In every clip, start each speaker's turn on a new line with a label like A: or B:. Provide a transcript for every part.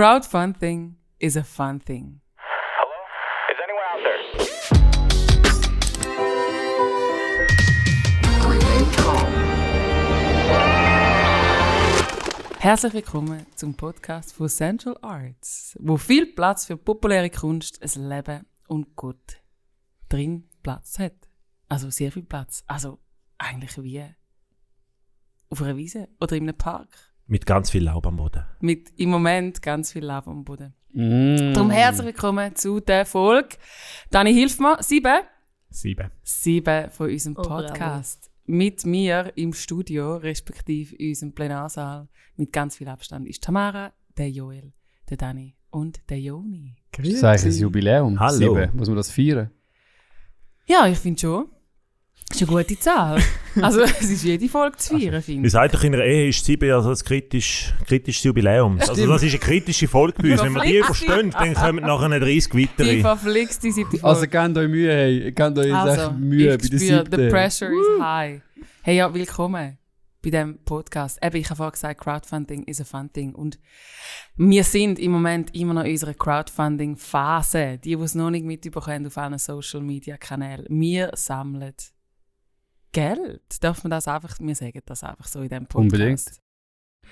A: Crowdfunding is a fun thing.
B: Is anyone out there?
A: Herzlich willkommen zum Podcast von Central Arts, wo viel Platz für populäre Kunst, ein Leben und Gott drin Platz hat. Also sehr viel Platz. Also eigentlich wie auf einer Wiese oder in einem Park.
C: Mit ganz viel Laub am Boden.
A: Mit im Moment ganz viel Leben am Boden.
D: Mm.
A: Darum herzlich willkommen zu der Folge. Dani, hilf mir. Sieben?
D: Sieben.
A: Sieben von unserem
E: Oh.
A: Podcast. Mit mir im Studio, respektive in unserem Plenarsaal, mit ganz viel Abstand, ist Tamara, der Joel, der Dani und der Joni.
D: Das ist eigentlich ein Jubiläum.
C: Hallo.
D: Sieben. Muss man das feiern?
A: Ja, ich finde schon. Das ist eine gute Zahl. also, es ist jede Folge zu feiern, finde
C: Wie
A: ich.
C: sagt doch in einer Ehe ist sieben ja so ein kritisch, kritisches Jubiläum. Also das ist eine kritische Folge bei uns. Wenn wir die
A: Verflixt.
C: überstehen, dann kommen nachher 30
A: Die
C: weitere.
A: verflixte siebte Folge.
D: Also, gebt euch Mühe, hey. Gebt euch
A: Also,
D: echt Mühe
A: ich
D: bei der
A: spüre, the
D: siebten.
A: pressure is high. Hey, ja, willkommen bei diesem Podcast. Eben, ich habe vorhin gesagt, Crowdfunding is a fun thing. Und wir sind im Moment immer noch in unserer Crowdfunding-Phase. Die, die es noch nicht mitbekommen auf allen Social-Media-Kanälen. Wir sammeln Geld. Darf man das einfach, wir sagen das einfach so in diesem Podcast.
D: Unbedingt.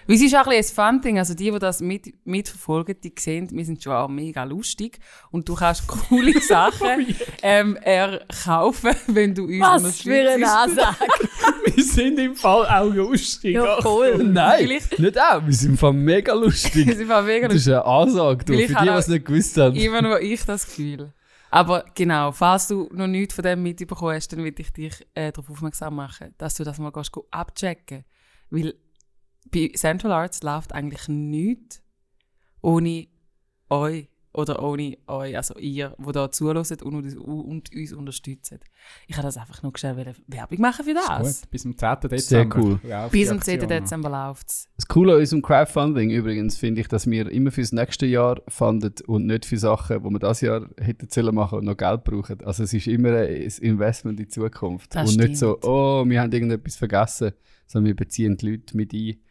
A: Weil es ist auch ein bisschen ein Fun-Thing. Also die, die das mit, mitverfolgen, die sehen, wir sind schon auch mega lustig. Und du kannst coole Sachen ähm, erkaufen, wenn du uns
E: Was für eine. Ansage.
D: Wir sind im Fall auch lustig.
E: Ja, voll.
D: Nein,
A: Vielleicht-
D: nicht auch. Wir sind im Fall mega lustig.
A: ist einfach mega
D: Das ist eine Ansage, du, für
A: ich
D: die,
A: habe
D: die es nicht gewusst haben.
A: Immer nur ich das Gefühl. Aber genau, falls du noch nichts von dem mitbekommen hast, dann will ich dich äh, darauf aufmerksam machen, dass du das mal gehst, go abchecken. Weil bei Central Arts läuft eigentlich nichts ohne euch oder ohne euch, also ihr, die da zuhört und, uns- und uns unterstützt. Ich habe das einfach nur schnell Werbung machen für das.
F: Gut, bis zum 10. Dezember.
D: Sehr cool.
F: Ja,
A: Bis zum 10.
F: Aktion.
A: Dezember läuft es.
D: Das Coole an unserem Crowdfunding übrigens finde ich, dass wir immer fürs nächste Jahr funden und nicht für Sachen, die wir das Jahr hätten sollen machen und noch Geld brauchen. Also es ist immer ein Investment in die Zukunft.
A: Das
D: und nicht so,
A: stimmt.
D: oh, wir haben irgendetwas vergessen, sondern wir beziehen die Leute mit ein, die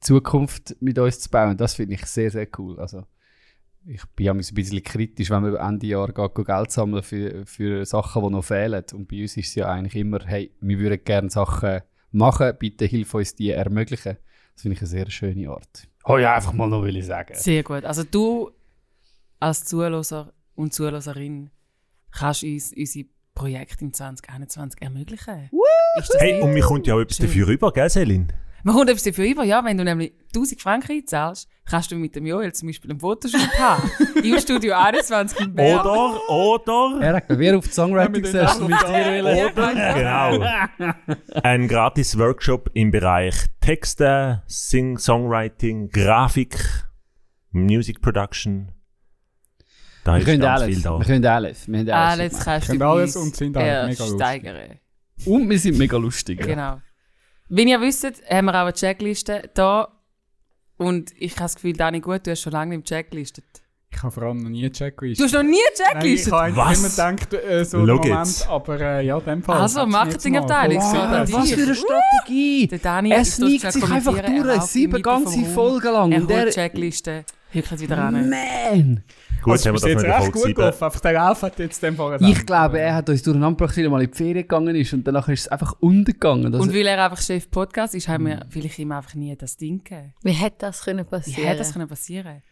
D: Zukunft mit uns zu bauen. Das finde ich sehr, sehr cool. Also ich bin ja ein bisschen kritisch, wenn man Ende Jahr geht, Geld sammeln für, für Sachen, die noch fehlen. Und bei uns ist es ja eigentlich immer, hey, wir würden gerne Sachen machen, bitte hilf uns die ermöglichen. Das finde ich eine sehr schöne Art. Oh ja, einfach mal noch will ich sagen.
A: Sehr gut. Also du als Zuhörer und Zuhörerin kannst uns unsere Projekte im 2021 ermöglichen. Ist das
C: Hey, und mir kommt ja auch etwas
A: Schön.
C: dafür rüber, gell, Selin?
A: Man kommt etwas dafür über, ja, wenn du nämlich 1000 Franken einzahlst, kannst du mit dem Joel zum Beispiel einen Fotoshoot haben. Im Studio 21 in Bern.
C: Oder, oder,
D: Er hat wer auf die Songwriting
F: Ja, mit den
D: Session mit dir
C: oder, genau, ein gratis Workshop im Bereich Texte, Sing, Songwriting, Grafik, Music Production. Da
D: Wir
C: ist
D: können alles.
C: viel da.
D: Wir können alles. Wir haben alles.
A: Alles kannst du
F: Können
A: bei
F: alles und sind auch mega lustig.
D: Und wir sind mega lustig.
A: Genau. Wie ihr wisst, haben wir auch eine Checkliste da. Und ich habe das Gefühl, Dani, gut, du hast schon lange nicht checklistet.
F: Ich habe vor allem noch nie eine Checklist.
A: Du hast noch nie
F: Nein, ich habe immer gedacht, äh, so im Moment, aber äh, ja, in dem Fall.
A: Also, Marketingabteilung,
F: voll
A: so,
D: Was für eine Strategie!
A: Der Dani
D: sneakt
A: schnell
D: sich einfach durch, sieben ganze Folgen lang.
A: Er
D: Und
A: holt
D: der,
A: die Checkliste, hückt wieder an.
D: man!
C: Gut,
F: Also,
C: haben wir das
F: jetzt recht gut
C: 7.
F: gelaufen. Einfach der Lauf hat jetzt dem Fall
D: Ich glaube, er hat uns durcheinander gebracht, weil er mal in die Ferien gegangen ist und danach ist es einfach untergegangen. Das
A: Und weil er einfach Chef Podcast ist, haben wir vielleicht ihm einfach nie das Ding gegeben.
E: Wie hätte das können
A: Wie
E: passieren?
A: hätte das können passieren.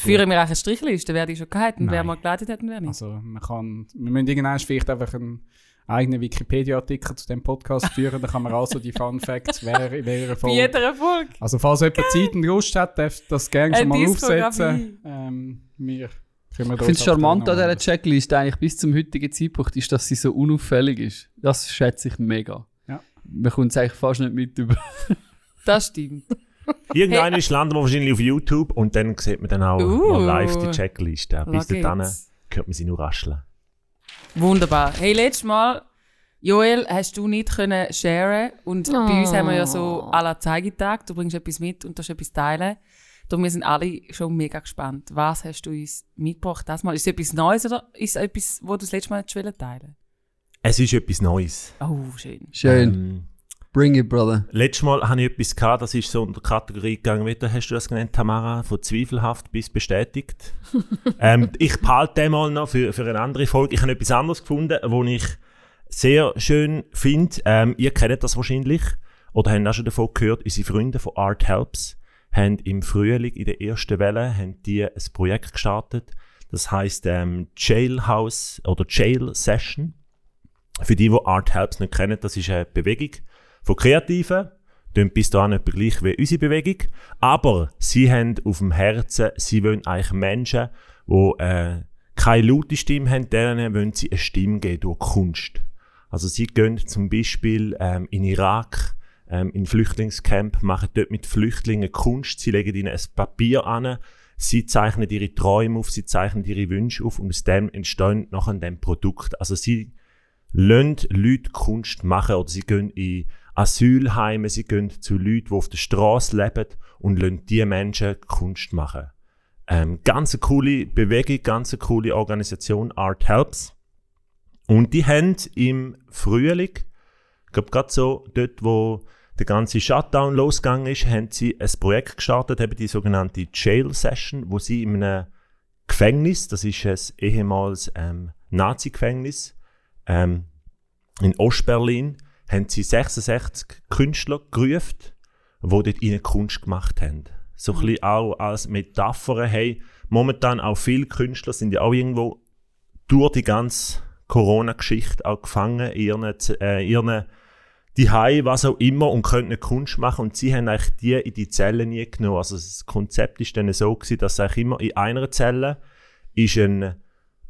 A: Führen wir auch eine Strichliste, wer die schon gehabt und wer mal geleitet hat und wer nicht?
F: Also, man kann, wir müssen irgendwann vielleicht einfach einen eigenen Wikipedia-Artikel zu dem Podcast führen, dann kann man also die Fun Facts, wer in welcher
A: Bei
F: Folge.
A: jeder Erfolg.
F: Also, falls jemand Zeit und Lust hat, darf das gerne schon mal aufsetzen. Ähm, wir
D: ich finde es charmant an dieser Checkliste eigentlich bis zum heutigen Zeitpunkt, ist, dass sie so unauffällig ist. Das schätze ich mega.
F: Ja.
D: Man kommt es eigentlich fast nicht mit über.
A: Das stimmt.
C: Irgendwann ist landen wir wahrscheinlich auf YouTube und dann sieht man dann auch
A: Uh.
C: mal live die Checkliste. Bis dahin hört man sie nur rascheln.
A: Wunderbar. Hey, letztes Mal, Joel, hast du nicht können sharen und bei uns haben wir ja so
E: Oh.
A: à la Zeigetag, du bringst etwas mit und darfst etwas teilen. Darum wir sind alle schon mega gespannt. Was hast du uns mitgebracht das Mal? Ist es etwas Neues oder ist es etwas, wo du das letzte Mal teilen
C: Es ist etwas Neues.
A: Oh, schön.
D: Schön.
C: Ähm,
D: Bring it, brother.
C: Letztes Mal hatte ich etwas, gehabt, das ist so unter Kategorie gegangen, wie hast du das genannt, Tamara? Von zweifelhaft bis bestätigt. ähm, ich behalte den mal noch für, für eine andere Folge. Ich habe etwas anderes gefunden, wo ich sehr schön finde. Ähm, ihr kennt das wahrscheinlich oder habt auch schon davon gehört. Unsere Freunde von Art Helps haben im Frühling, in der ersten Welle, haben die ein Projekt gestartet. Das heißt ähm, Jailhouse oder Jail Session. Für die, die Art Helps nicht kennen, das ist eine Bewegung von Kreativen. Tun bis dahin etwa gleich wie unsere Bewegung. Aber sie haben auf dem Herzen, sie wollen eigentlich Menschen, die äh, keine laute Stimme haben, denen wollen sie eine Stimme geben durch Kunst. Also sie gehen zum Beispiel ähm, in Irak, ähm, in Flüchtlingscamp, machen dort mit Flüchtlingen Kunst, sie legen ihnen ein Papier an, sie zeichnen ihre Träume auf, sie zeichnen ihre Wünsche auf und aus dem entstehen nachher dem Produkt. Also sie lassen Leute Kunst machen oder sie gehen in Asylheime, sie gehen zu Leuten, die auf der Straße leben und lassen diese Menschen Kunst machen. Ähm, ganz eine coole Bewegung, ganz eine coole Organisation, Art Helps. Und die haben im Frühling, ich glaube gerade so dort, wo der ganze Shutdown losgegangen ist, haben sie ein Projekt gestartet, eben die sogenannte Jail Session, wo sie in einem Gefängnis, das ist ein ehemals ähm, Nazi-Gefängnis, ähm, in Ostberlin, haben sie 66 Künstler gerufen, die dort ihnen Kunst gemacht haben. So ein bisschen auch als Metapher, hey, momentan auch viele Künstler sind ja auch irgendwo durch die ganze Corona-Geschichte auch gefangen, in ihren, äh, ihren die was auch immer und nicht Kunst machen und sie haben eigentlich die in die Zelle nie genommen. Also das Konzept ist dann so gewesen, dass eigentlich immer in einer Zelle ist ein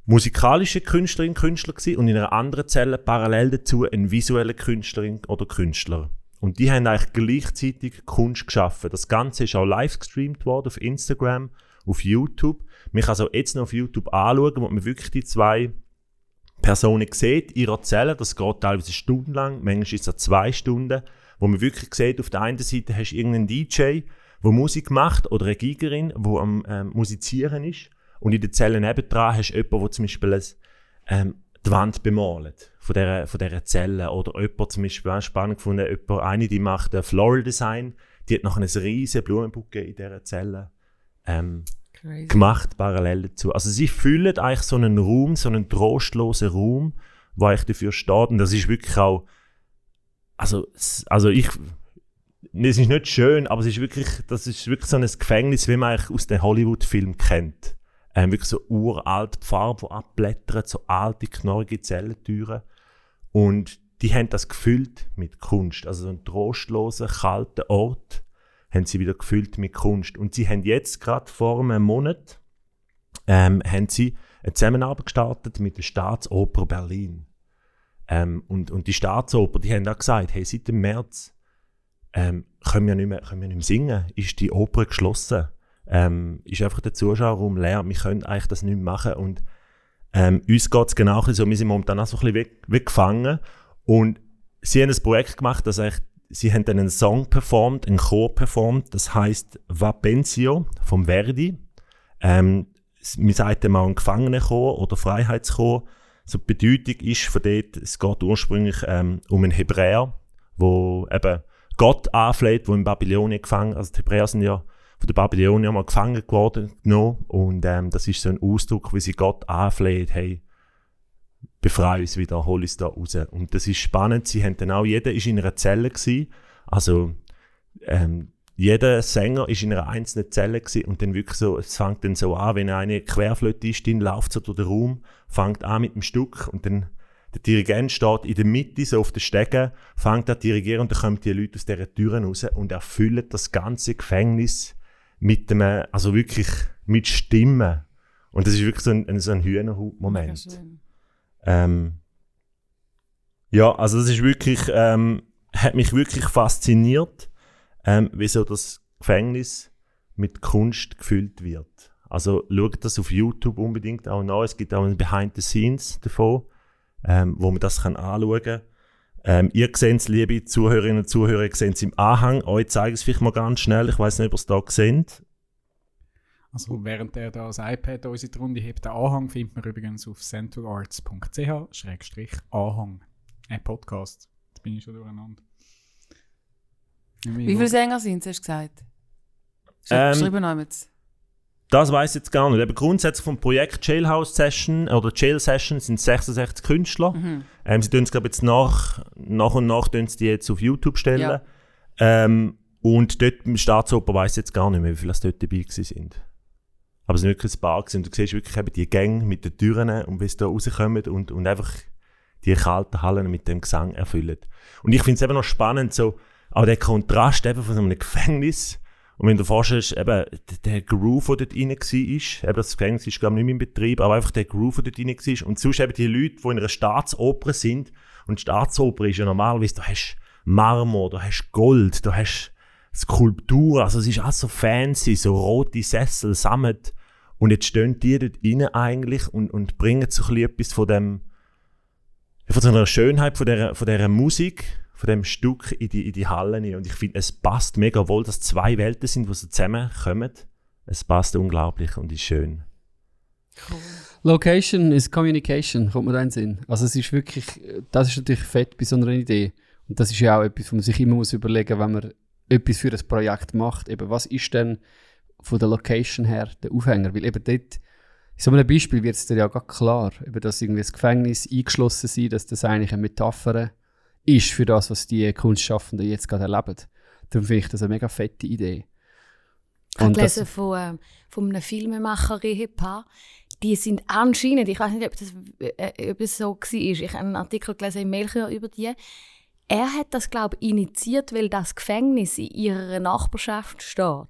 C: musikalische Künstlerin, Künstler gewesen und in einer anderen Zelle parallel dazu ein visueller Künstlerin oder Künstler. Und die haben eigentlich gleichzeitig Kunst geschaffen. Das Ganze ist auch live gestreamt worden auf Instagram, auf YouTube. Man kann es auch jetzt noch auf YouTube anschauen, wo man wirklich die zwei Personen sieht, ihr erzählen, das geht teilweise stundenlang, manchmal ist es zwei Stunden, wo man wirklich sieht, auf der einen Seite hast du irgendeinen DJ, der Musik macht, oder eine Gigerin, die am ähm, Musizieren ist, und in der Zelle nebendran hast du jemanden, der zum Beispiel ein, ähm, die Wand bemalt von dieser, von dieser Zelle, oder jemand zum Beispiel, auch spannend gefunden, jemand, eine, die macht ein Floral Design, die hat noch ein riesen Blumenbucke in dieser Zelle ähm, gemacht, parallel dazu. Also sie füllen eigentlich so einen Raum, so einen trostlosen Raum, wo eigentlich dafür steht. Und das ist wirklich auch, also, also ich, es ist nicht schön, aber es ist wirklich, das ist wirklich so ein Gefängnis, wie man eigentlich aus den Hollywood-Filmen kennt. Ähm, wirklich so uralt die Farbe, die abblättert, so alte, knorrige Zellentüren. Und die haben das gefüllt mit Kunst. Also so einen trostlosen, kalten Ort haben sie wieder gefüllt mit Kunst. Und sie haben jetzt gerade vor einem Monat ähm, haben sie eine Zusammenarbeit gestartet mit der Staatsoper Berlin. Ähm, und, und die Staatsoper, die haben auch gesagt, hey, seit dem März ähm, können, wir nicht mehr, können wir nicht mehr singen, ist die Oper geschlossen. Ähm, ist einfach der Zuschauerraum leer, wir können eigentlich das nicht mehr machen. Und ähm, uns geht es genau ein so, wir sind momentan auch so ein bisschen weg, weggefangen. Und sie haben ein Projekt gemacht, das eigentlich, sie haben dann einen Song performt, einen Chor performt, das heißt Va Pensio vom Verdi. Ähm, wir sagen mal einen Gefangenenchor oder Freiheitschor. So die Bedeutung ist von dort, es geht ursprünglich ähm, um einen Hebräer, wo eben Gott anfleht, wo in Babylonien gefangen, also die Hebräer sind ja von den Babyloniern mal gefangen geworden genommen. Und ähm, das ist so ein Ausdruck, wie sie Gott anfleht, hey, befreie uns wieder, hol uns da raus. Und das ist spannend, sie haben dann auch, jeder ist in einer Zelle gewesen, also ähm, jeder Sänger ist in einer einzelnen Zelle gewesen. Und dann wirklich so, es fängt dann so an, wenn eine Querflötistin läuft so durch den Raum, fängt an mit dem Stück und dann der Dirigent steht in der Mitte, so auf den Stegen, fängt an zu dirigieren und dann kommen die Leute aus dieser Türen raus und erfüllen das ganze Gefängnis mit einem, also wirklich mit Stimmen. Und das ist wirklich so ein, so ein
A: schön.
C: Ähm, ja, also das ist wirklich, ähm, hat mich wirklich fasziniert, ähm, wie so das Gefängnis mit Kunst gefüllt wird. Also schaut das auf YouTube unbedingt auch nach. Es gibt auch ein Behind the Scenes davon, ähm, wo man das kann anschauen kann. Ähm, ihr seht es, liebe Zuhörerinnen und Zuhörer, ihr seht es im Anhang. Euch zeige ich es vielleicht mal ganz schnell. Ich weiß nicht, ob ihr es da seht.
F: Also während er da das iPad uns in die Runde hebt, den Anhang findet man übrigens auf centralarts.ch-anhang. Ein Podcast. Jetzt bin ich schon durcheinander.
A: Wie viele Sänger sind es, hast du gesagt?
C: Ähm,
A: Schreiben noch mit.
C: Das weiß ich jetzt gar nicht. Eben grundsätzlich vom Projekt Jailhouse Session oder Jail Session sind 66 Künstler.
A: Mhm.
C: Ähm, sie tun es, glaube jetzt nach, nach und nach tun die jetzt auf YouTube stellen.
A: Ja.
C: Ähm, und dort im Staatsoper weiß ich jetzt gar nicht mehr, wie viele das dort dabei sind. Aber es sind wirklich ein paar gewesen. Und du siehst wirklich eben die Gänge mit den Türen und wie sie da rauskommen und, und einfach die kalten Hallen mit dem Gesang erfüllen. Und ich finde es eben noch spannend, so, auch der Kontrast eben von so einem Gefängnis. Und wenn du vorstellst, eben, der, Groove, der dort rein war, eben das Gefängnis ist, glaube ich, nicht mehr in Betrieb, aber einfach der Groove, der dort rein war. Und sonst eben die Leute, die in einer Staatsoper sind. Und Staatsoper ist ja normalerweise, da hast Marmor, da hast Gold, da hast Skulptur, also es ist alles so fancy, so rote Sessel, Sammet. Und jetzt stehen die dort rein eigentlich und, und bringen so ein bisschen etwas von dem, von so einer Schönheit von dieser, von dieser Musik, von dem Stück in die, in die Halle rein. Und ich finde, es passt mega wohl, dass zwei Welten sind, die so zusammenkommen. Es passt unglaublich und ist schön.
D: Location is Communication, kommt mir da in den Sinn. Also es ist wirklich, das ist natürlich fett bei so einer Idee. Und das ist ja auch etwas, was man sich immer muss überlegen wenn man etwas für ein Projekt macht. Eben, was ist denn von der Location her der Aufhänger? Weil eben dort, in so einem Beispiel wird es dir ja gar klar, eben, dass irgendwie das Gefängnis eingeschlossen sein, dass das eigentlich eine Metapher ist für das, was die Kunstschaffenden jetzt gerade erleben. Darum finde ich das eine mega fette Idee.
E: Ich habe
D: das-
E: gelesen von, ähm, von einem Filmemacher Ehepaar. Die sind anscheinend, ich weiß nicht, ob das, äh, ob es so war, ich habe einen Artikel gelesen im Melchior über die. Er hat das, glaube ich, initiiert, weil das Gefängnis in ihrer Nachbarschaft steht.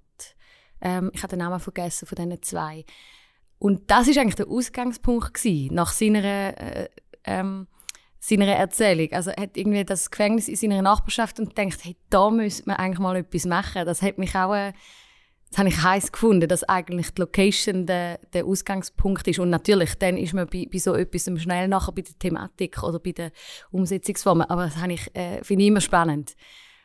E: Ähm, ich habe den Namen vergessen von diesen zwei. Und das ist eigentlich der Ausgangspunkt gewesen, nach seiner, äh, ähm, seiner Erzählung. Also hat irgendwie das Gefängnis in seiner Nachbarschaft und denkt, hey, da müsste man eigentlich mal etwas machen. Das hat mich auch, äh, das habe ich heiß gefunden, dass eigentlich die Location der, der Ausgangspunkt ist. Und natürlich, dann ist man bei, bei so etwas schnell nachher bei der Thematik oder bei den Umsetzungsformen. Aber das habe ich, äh, finde ich immer spannend,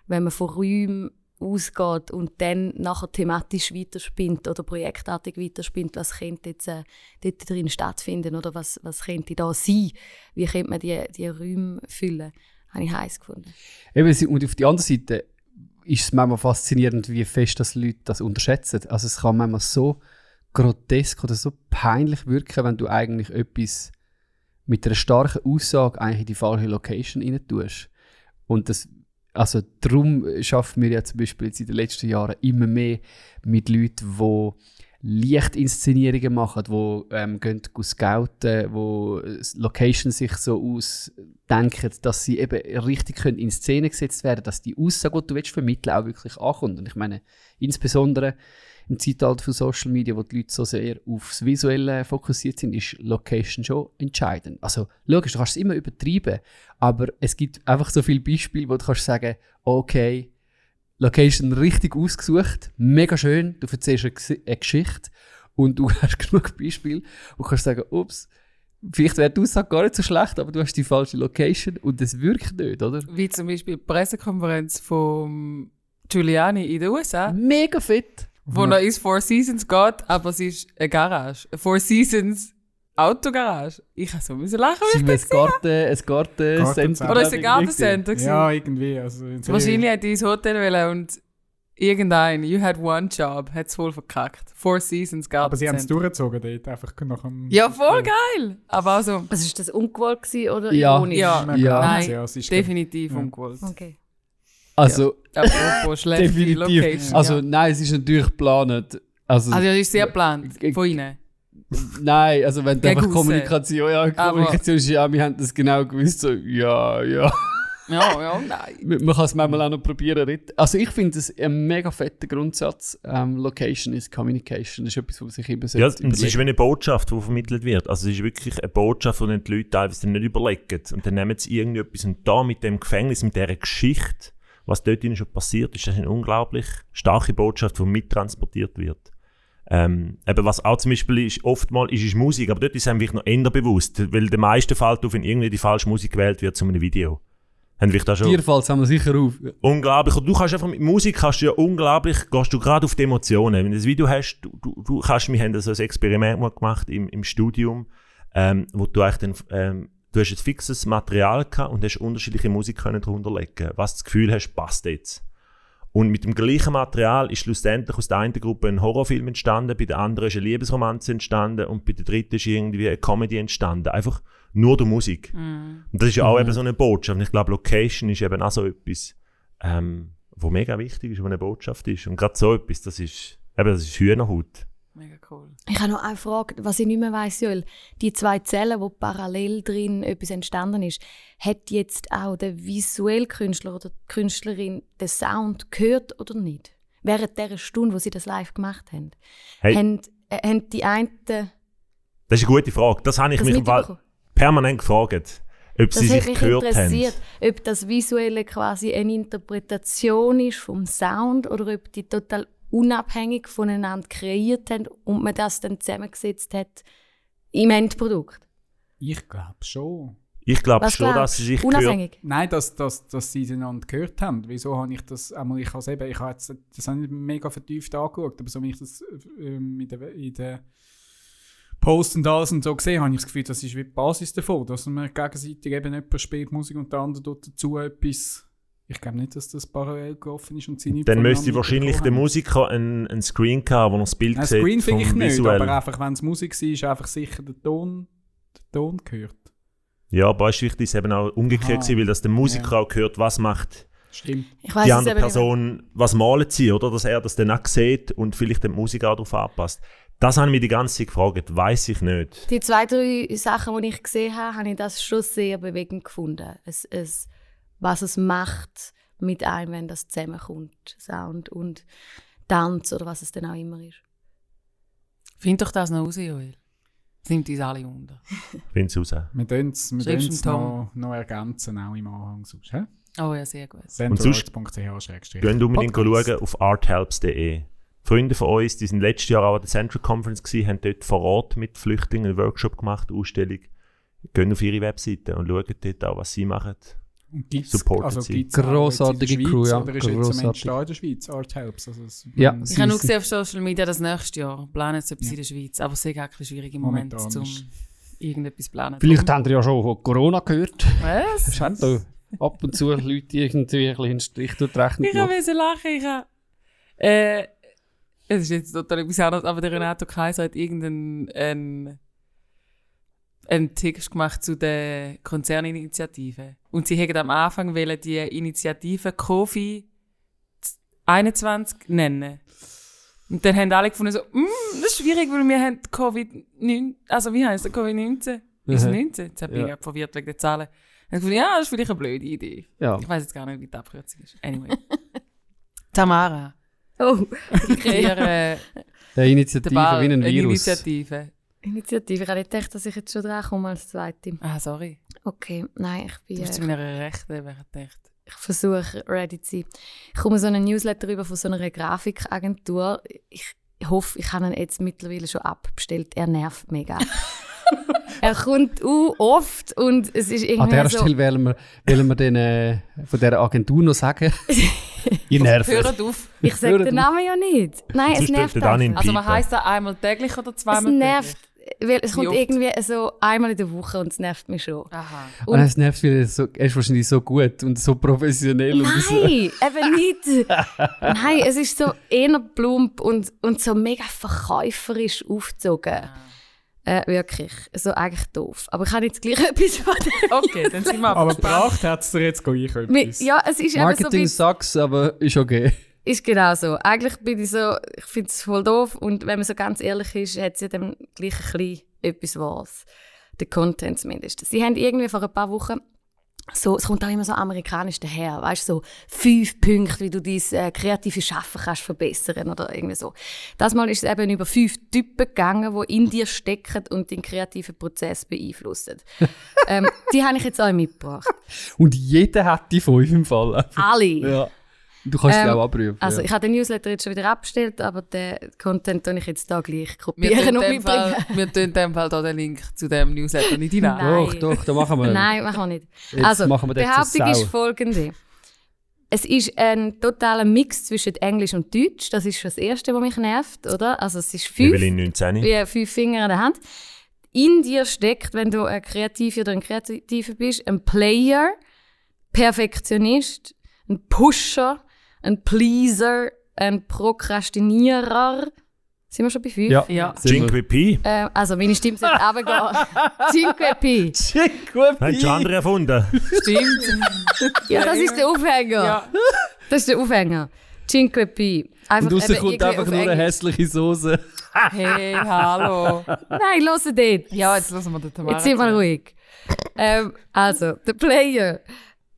E: wenn man von Räumen ausgeht und dann nachher thematisch weiterspinnt oder projektartig weiterspinnt, was könnte jetzt äh, dort drin stattfinden oder was, was könnte da sein, wie könnte man die, die Räume füllen, habe ich heiß gefunden.
D: Eben, und auf die andere Seite ist es manchmal faszinierend, wie fest das Leute das unterschätzen. Also es kann manchmal so grotesk oder so peinlich wirken, wenn du eigentlich etwas mit einer starken Aussage eigentlich in die falsche Location rein tust. Und das, also darum schaffen wir ja zum Beispiel jetzt in den letzten Jahren immer mehr mit Leuten, die Lichtinszenierungen machen, die ähm, gehen scouten, wo äh, Locations sich so ausdenken, dass sie eben richtig können in Szene gesetzt werden, dass die Aussage, die du willst, vermitteln auch wirklich ankommt. Und ich meine, insbesondere im Zeitalter von Social Media, wo die Leute so sehr aufs Visuelle fokussiert sind, ist Location schon entscheidend. Also logisch, du kannst es immer übertreiben, aber es gibt einfach so viele Beispiele, wo du kannst sagen, okay, Location richtig ausgesucht, mega schön, du erzählst eine, Geschichte und du hast genug Beispiele, wo du kannst sagen, ups, vielleicht wäre die Aussage gar nicht so schlecht, aber du hast die falsche Location und es wirkt nicht, oder?
A: Wie zum Beispiel die Pressekonferenz von Giuliani in den USA,
D: Mega fit.
A: wo er ins Four Seasons geht, aber es ist eine Garage. Four Seasons Autogarage. Ich habe so müssen lachen, wie ich das.
D: Garten, ein Gartencenter.
A: Oder ist es ein Gartencenter? gewesen?
F: Ja, irgendwie. Also in
A: Wahrscheinlich hat er ins Hotel wollen und irgendein, you had one job, hat es voll verkackt. Four Seasons Gartencenter.
F: Aber sie haben es durchgezogen dort, einfach nach dem...
A: Ja, voll geil. Aber also,
E: Also ist das ungewollt gewesen oder
D: Ja.
E: ironisch?
A: Ja.
D: Ja.
A: Nein,
F: ja, es ist
A: definitiv
F: Ja.
A: ungewollt.
E: Okay.
D: Also,
A: Apropos schlechte
D: definitiv.
A: Location.
D: Also,
A: ja.
D: nein, es ist natürlich geplant. Also,
A: also das ist sehr geplant
D: G-
A: von ihnen.
D: Nein, also wenn du einfach. Kommunikation, ja, Kommunikation ist ja, wir haben das genau gewusst, so, ja, ja.
A: Ja, ja, nein.
D: Man kann es manchmal auch noch probieren. Also ich finde es ein mega fetter Grundsatz. Ähm, Location is Communication. Das ist etwas, was sich immer
C: Ja,
D: sollte
C: und es ist wie eine Botschaft, die vermittelt wird. Also es ist wirklich eine Botschaft, die die Leute teilweise nicht überlegen. Und dann nehmen sie irgendetwas und da mit dem Gefängnis, mit dieser Geschichte, was dort ihnen schon passiert ist, das ist eine unglaublich starke Botschaft, die mittransportiert wird. Ähm, eben was auch zum Beispiel ist, oftmals ist, ist Musik, aber dort ist einem wirklich noch eher bewusst, weil der meiste fällt auf, wenn irgendwie die falsche Musik gewählt wird zu einem Video. Haben wir da schon
D: Dir fällt es haben wir sicher auf.
C: unglaublich. Und du kannst einfach mit Musik kannst du ja unglaublich, gehst du gerade auf die Emotionen. Wenn du das Video hast, du, du, du kannst, wir haben so ein Experiment mal gemacht im, im Studium, ähm, wo du eigentlich dann, ähm, du hast ein fixes Material gehabt und hast unterschiedliche Musik können drunter legen, was du das Gefühl hast, passt jetzt. Und mit dem gleichen Material ist schlussendlich aus der einen Gruppe ein Horrorfilm entstanden, bei der anderen ist eine Liebesromanze entstanden und bei der dritten ist irgendwie eine Comedy entstanden. Einfach nur durch Musik. Und das ist ja auch eben so eine Botschaft. Und ich glaube, Location ist eben auch so etwas, ähm, wo mega wichtig ist, wo eine Botschaft ist. Und gerade so etwas, das ist, eben, das ist Hühnerhaut.
A: Mega cool.
E: Ich habe noch eine Frage, was ich nicht mehr weiss, Joel. Die zwei Zellen, wo parallel drin etwas entstanden ist, hat jetzt auch der visuelle Künstler oder die Künstlerin den Sound gehört oder nicht? Während der Stunde, wo sie das live gemacht haben.
C: Hey.
E: Haben, äh, haben die einen das
C: Das ist eine gute Frage. Das habe ich mich im Fall
E: mitbekommen?
C: permanent gefragt, ob
E: Das
C: sie sich
E: mich
C: gehört haben.
E: interessiert, ob das Visuelle quasi eine Interpretation ist vom Sound oder ob die total unabhängig voneinander kreiert haben und man das dann zusammengesetzt hat im Endprodukt.
F: Ich glaube schon.
C: Ich glaube schon, dass
E: glaubst
C: sie
E: du?
C: sich gehört
F: Unabhängig? Nein, dass, dass, dass sie einander gehört haben. Wieso habe ich das einmal, ich habe eben, ich habe jetzt, das habe ich mega vertieft angeschaut, aber so wie ich das ähm, in der, in der Post und alles und so gesehen habe ich das Gefühl, das ist wie die Basis davon, dass man gegenseitig eben jemand spielt Musik und der andere dort dazu etwas. Ich glaube nicht, dass das parallel gelaufen ist und sie nicht
C: Dann müsste wahrscheinlich der. Musiker einen, einen Screen haben, wo er das Bild
F: Ein
C: sieht
F: Screen finde ich nicht,
C: Visuell.
F: aber einfach, wenn es Musik war, ist einfach sicher der Ton, der Ton gehört.
C: Ja, aber es ist es eben auch umgekehrt gewesen, weil dass der Musiker
F: Ja.
C: auch hört, was macht
F: Stimmt.
C: Die
E: es
C: andere. Person, was malen sie, oder? Dass er das dann auch sieht und vielleicht die Musik auch darauf anpasst. Das habe ich mich die ganze Zeit gefragt, weiß ich nicht.
E: Die zwei, drei Sachen, die ich gesehen habe, habe ich das schon sehr bewegend gefunden. Es, es, was es macht mit einem, wenn das zusammenkommt. Sound und Tanz oder was es dann auch immer ist.
A: Find doch das noch raus, Joel. Das nimmt uns alle unter.
C: Finde es raus.
F: Wir tun es noch, noch ergänzen, auch im Anhang. Sonst, hä?
A: Oh ja, sehr gut.
C: Und sonst- unbedingt
F: Podcast.
C: schauen auf arthelps.de. Freunde von uns, die sind letztes Jahr auch an der Central Conference gewesen, haben dort vor Ort mit Flüchtlingen einen Workshop gemacht, Ausstellung. Gehen auf ihre Webseite und schauen dort auch, was sie machen.
F: Und gibt's,
C: Supported
F: also
C: sie.
D: Grossartige
F: jetzt in der
D: Crew,
F: Schweiz,
D: ja.
F: Oder ist jetzt
D: Grossartig.
F: Entstehen in der Schweiz, Art Helps? Also es,
D: Ja.
A: Ich habe nur
D: Sie-
A: gesehen auf Social Media das nächste Jahr. Planen jetzt etwas
F: Ja.
A: in der Schweiz. Aber es ist auch ein schwierig im Moment,
F: Momentan
A: um irgendetwas zu planen.
D: Vielleicht habt ihr ja schon von Corona gehört.
A: Was?
D: Es haben da ab und zu Leute irgendwie ein bisschen einen Strich durch die Rechnung
A: Ich habe lachen. Ich habe, äh, es ist jetzt total etwas anderes, aber der Renato Kaiser hat irgendeinen einen, Text gemacht zu der Konzerninitiative. Und sie hätten am Anfang wollen die Initiative Kofi 21 nennen. Und dann haben alle gefunden, so, mm, das ist schwierig, weil wir haben Covid-19, also wie heißt der Covid-19? Ist es
D: Mhm.
A: 19? Jetzt bin ich
D: Ja.
A: gerade verwirrt wegen der Zahlen. Dann habe ich gefunden, ja, das ist vielleicht eine blöde Idee.
D: Ja.
A: Ich weiß jetzt gar nicht, wie die Abkürzung ist. Anyway. Tamara.
E: Oh,
A: Wir, äh,
D: Eine Initiative wie ein
A: eine
D: Virus.
A: Initiative.
E: Initiative. Ich habe nicht gedacht, dass ich jetzt schon dran komme als Zweite.
A: Ah, sorry.
E: Okay, nein, ich bin...
A: Du bist zu
E: Äh,
A: meiner Rechten, hat gedacht.
E: ich versuche, ready zu sein. Ich komme so einen Newsletter über von so einer Grafikagentur. Ich hoffe, ich habe ihn jetzt mittlerweile schon abbestellt. Er nervt mega. er kommt uh, oft und es ist
D: An
E: irgendwie
D: dieser
E: so...
D: Stelle wollen wir, wollen wir den, äh, von dieser Agentur noch sagen. Ihr nervt.
A: Hört auf.
E: Ich sage den Namen ja nicht. Nein, es nervt
C: er
E: einfach.
A: Also, man heisst das einmal täglich oder
E: Es
A: zweimal
E: nervt, weil es
A: Wie
E: kommt
A: oft?
E: irgendwie so einmal in der Woche und es nervt mich schon.
A: Aha.
D: Und es nervt, weil er, so, ist wahrscheinlich so gut und so professionell. Und so.
E: Nein, eben nicht. Nein, es ist so eher plump und, und so mega verkäuferisch aufgezogen. Äh, wirklich. So eigentlich doof. Aber ich habe jetzt gleich etwas von.
A: Okay, dann sind wir
F: Aber gebracht hat es dir jetzt gleich etwas.
E: Ja, es ist so
D: Marketing
E: bisschen,
D: sucks, aber ist okay.
E: Ist genau so. Eigentlich bin ich so, ich finde es voll doof und wenn man so ganz ehrlich ist, hat sie dann gleich ein bisschen etwas was. Der Content zumindest. Sie haben irgendwie vor ein paar Wochen so, es kommt auch immer so amerikanisch daher, weißt du, so fünf Punkte, wie du dein äh, kreative Schaffen kannst verbessern oder irgendwie so. Das Mal ist es eben über fünf Typen gegangen, die in dir stecken und den kreativen Prozess beeinflussen. ähm, die habe ich jetzt auch mitgebracht.
D: Und jeder hat die fünf im Fall.
E: Alle.
D: Ja. Du kannst
E: Ähm,
D: die auch abprüfen.
E: Also
D: ja.
E: ich habe den Newsletter jetzt schon wieder abgestellt, aber den Content tue ich jetzt da gleich
A: Wir
E: kopieren
A: tun
E: und mitbringen.
A: Fall, wir tun in dem Fall da den Link zu dem Newsletter nicht hinein.
E: Nein.
D: Doch, doch, da machen wir.
E: Nein, machen wir nicht.
D: Jetzt
E: also,
D: machen wir
E: Behauptung ist folgende. Es ist ein totaler Mix zwischen Englisch und Deutsch. Das ist schon das Erste, was mich nervt, oder? Also es ist fünf,
C: Evelyn 19.
E: wie fünf Finger in der Hand. In dir steckt, wenn du ein Kreativer oder ein Kreativer bist, ein Player, Perfektionist, ein Pusher, ein Pleaser, ein Prokrastinierer. Sind wir schon bei fünf?
D: Ja.
A: Ja.
C: Cinque P.
E: Ähm, also meine Stimme sollte runtergehen. Cinque P.
C: Haben schon andere erfunden.
A: Stimmt.
E: Ja, das ist der Aufhänger.
A: ja.
E: Das ist der Aufhänger. Cinque P. Einfach
D: Und raus kommt einfach nur eine hässliche Soße.
A: Hey, hallo.
E: Nein, los dort.
A: Ja, jetzt lassen wir den Tamara.
E: Jetzt sind wir ruhig. Ähm, also, der Player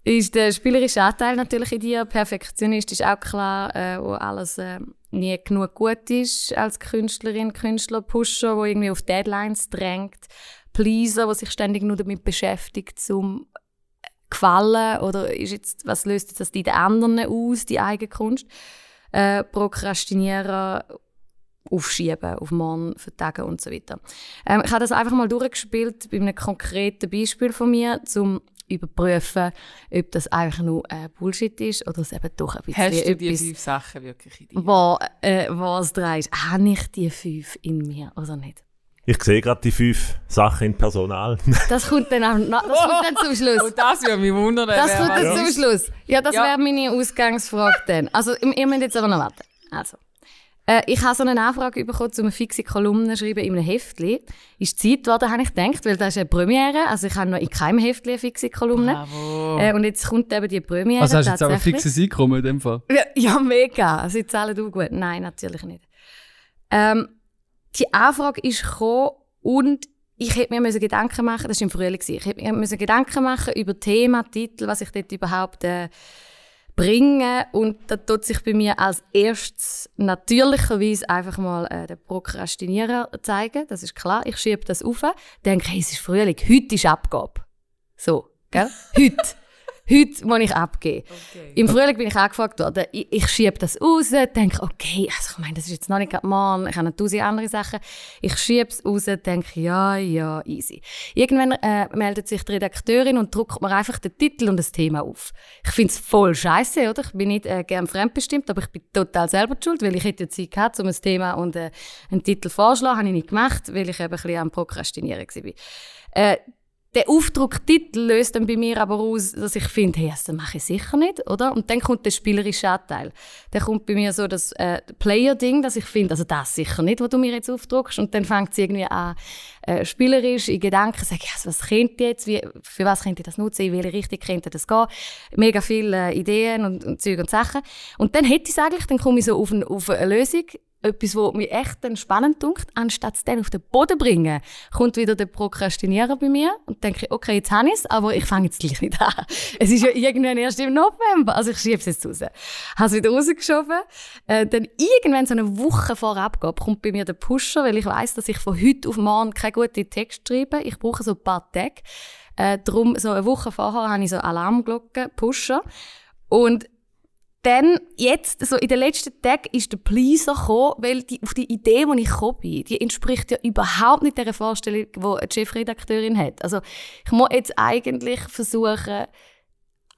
E: ist der spielerische Anteil natürlich in dir. Perfektionist ist auch klar, äh, wo alles äh, nie genug gut ist als Künstlerin, Künstler, Pusher, wo irgendwie auf Deadlines drängt. Pleaser, wo sich ständig nur damit beschäftigt, zum gefallen oder ist jetzt, was löst jetzt das die anderen aus, die eigene Kunst. Äh, Prokrastinierer, aufschieben, auf morgen vertagen und so weiter. Ähm, ich habe das einfach mal durchgespielt bei einem konkreten Beispiel von mir, um überprüfen, ob das einfach nur äh, Bullshit ist oder es eben doch ein bisschen
A: Hast du die
E: etwas,
A: fünf Sachen wirklich in dir?
E: wo, äh, was dran ist. Habe ich die fünf in mir oder nicht?
C: Ich sehe gerade die fünf Sachen in Personal.
E: Das kommt dann, auch, noch- das kommt dann zum Schluss.
A: Und das würde mich wundern.
E: Das kommt dann
A: ist.
E: zum Schluss. Ja, das
A: Ja.
E: wäre meine Ausgangsfrage dann. Also, ihr müsst jetzt aber noch warten. Also. Äh, ich habe so eine Anfrage bekommen, um eine fixe Kolumne zu schreiben in einem Heftli. Ist Zeit geworden, habe ich gedacht, weil das ist eine Premiere. Also ich habe noch in keinem Heftli eine fixe Kolumne.
A: Bravo.
E: Äh, und jetzt kommt eben die Premiere
D: Also hast du jetzt aber ein fixes Einkommen in dem Fall?
E: Ja, ja, mega. Sie zahlen auch gut. Nein, natürlich nicht. Ähm, die Anfrage ist gekommen und ich hätte mir müssen Gedanken machen, das war im Frühling, ich hätte mir müssen Gedanken machen über Thema, Titel, was ich dort überhaupt äh, bringe und da tut sich bei mir als erstes natürlicherweise einfach mal äh, der Prokrastinierer zeigen, das ist klar, ich schiebe das auf, denke, hey, es ist Frühling, heute ist Abgabe. So, gell? Heute. Heute muss ich abgeben.
A: Okay.
E: Im Frühling bin ich angefragt worden. Ich, ich schiebe das raus, denke, okay, also ich meine, das ist jetzt noch nicht gerade morgen, ich habe noch tausend andere Sachen. Ich schiebe es raus, denke, ja, ja, easy. Irgendwann äh, meldet sich die Redakteurin und druckt mir einfach den Titel und das Thema auf. Ich finde es voll scheiße, oder? Ich bin nicht äh, gern fremdbestimmt, aber ich bin total selber schuld, weil ich hätte ja Zeit gehabt, um ein Thema und äh, einen Titel vorzuschlagen, habe ich nicht gemacht, weil ich eben ein bisschen am Prokrastinieren war. Äh, der Aufdrucktitel löst dann bei mir aber aus, dass ich finde, hey, das mache ich sicher nicht, oder? Und dann kommt der spielerische Anteil. Dann kommt bei mir so das äh, Player-Ding, dass ich finde, also das sicher nicht, was du mir jetzt aufdruckst. Und dann fängt es irgendwie an, äh, spielerisch in Gedanken, sage ich, also, was könnte jetzt, wie, für was könnte ich das nutzen, in welche Richtung könnte das gehen? Mega viele äh, Ideen und, und Zeug und Sachen. Und dann hätte ich es eigentlich, dann komme ich so auf, ein, auf eine Lösung, etwas, was mir echt dann spannend dunkt, anstatt es dann auf den Boden bringen, kommt wieder der Prokrastinierer bei mir und denke, okay, jetzt habe ich es, aber ich fange jetzt gleich nicht an. Es ist ja irgendwann erst im November, also ich schiebe es jetzt raus. Habe es wieder rausgeschoben. Äh, dann irgendwann so eine Woche vor Abgabe kommt bei mir der Pusher, weil ich weiß, dass ich von heute auf morgen keinen guten Text schreibe. Ich brauche so ein paar Tage. Äh, darum, so eine Woche vorher habe ich so Alarmglocken, Pusher. Und dann, jetzt, so in den letzten Tagen, ist der Pleaser gekommen, weil die, auf die Idee, die ich gekommen bin, die entspricht ja überhaupt nicht der Vorstellung, die die Chefredakteurin hat. Also, ich muss jetzt eigentlich versuchen,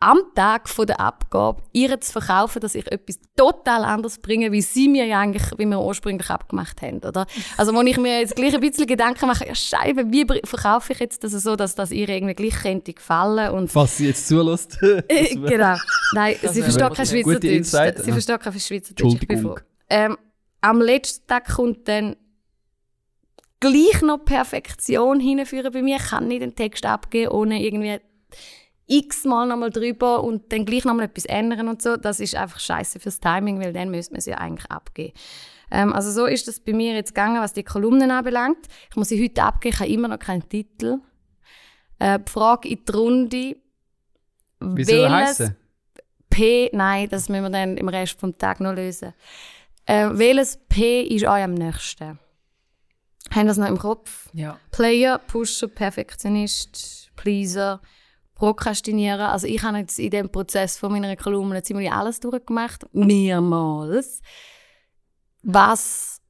E: am Tag von der Abgabe ihr zu verkaufen, dass ich etwas total anderes bringe, wie sie mir ja eigentlich, wie wir ursprünglich abgemacht haben, oder? Also, wo ich mir jetzt gleich ein bisschen Gedanken mache, ja, Scheibe, wie verkaufe ich jetzt das so, dass das ihr irgendwie gleich könnte gefallen und
D: Falls sie jetzt zulässt.
E: äh, genau. Nein, sie versteht kein Schweizerdeutsch. Sie versteht kein Schweizerdeutsch. Ich bin
D: Entschuldigung.
E: froh. Ähm, am letzten Tag kommt dann gleich noch Perfektion hinführen bei mir. Ich kann nicht einen Text abgeben, ohne irgendwie x-mal nochmal drüber und dann gleich nochmal etwas ändern und so. Das ist einfach scheiße fürs Timing, weil dann müsste man sie ja eigentlich abgeben. Ähm, also so ist das bei mir jetzt gegangen, was die Kolumnen anbelangt. Ich muss sie heute abgeben, ich habe immer noch keinen Titel. Äh, die Frage in die Runde.
D: Wie soll er
E: welches
D: heißen?
E: P, nein, das müssen wir dann im Rest vom Tag noch lösen. Äh, welches P ist euch am nächsten? Haben das noch im Kopf?
A: Ja.
E: Player, Pusher, Perfektionist, Pleaser, Prokrastinierer. Also ich habe jetzt in dem Prozess von meiner Kolumne ziemlich alles durchgemacht, mehrmals. Was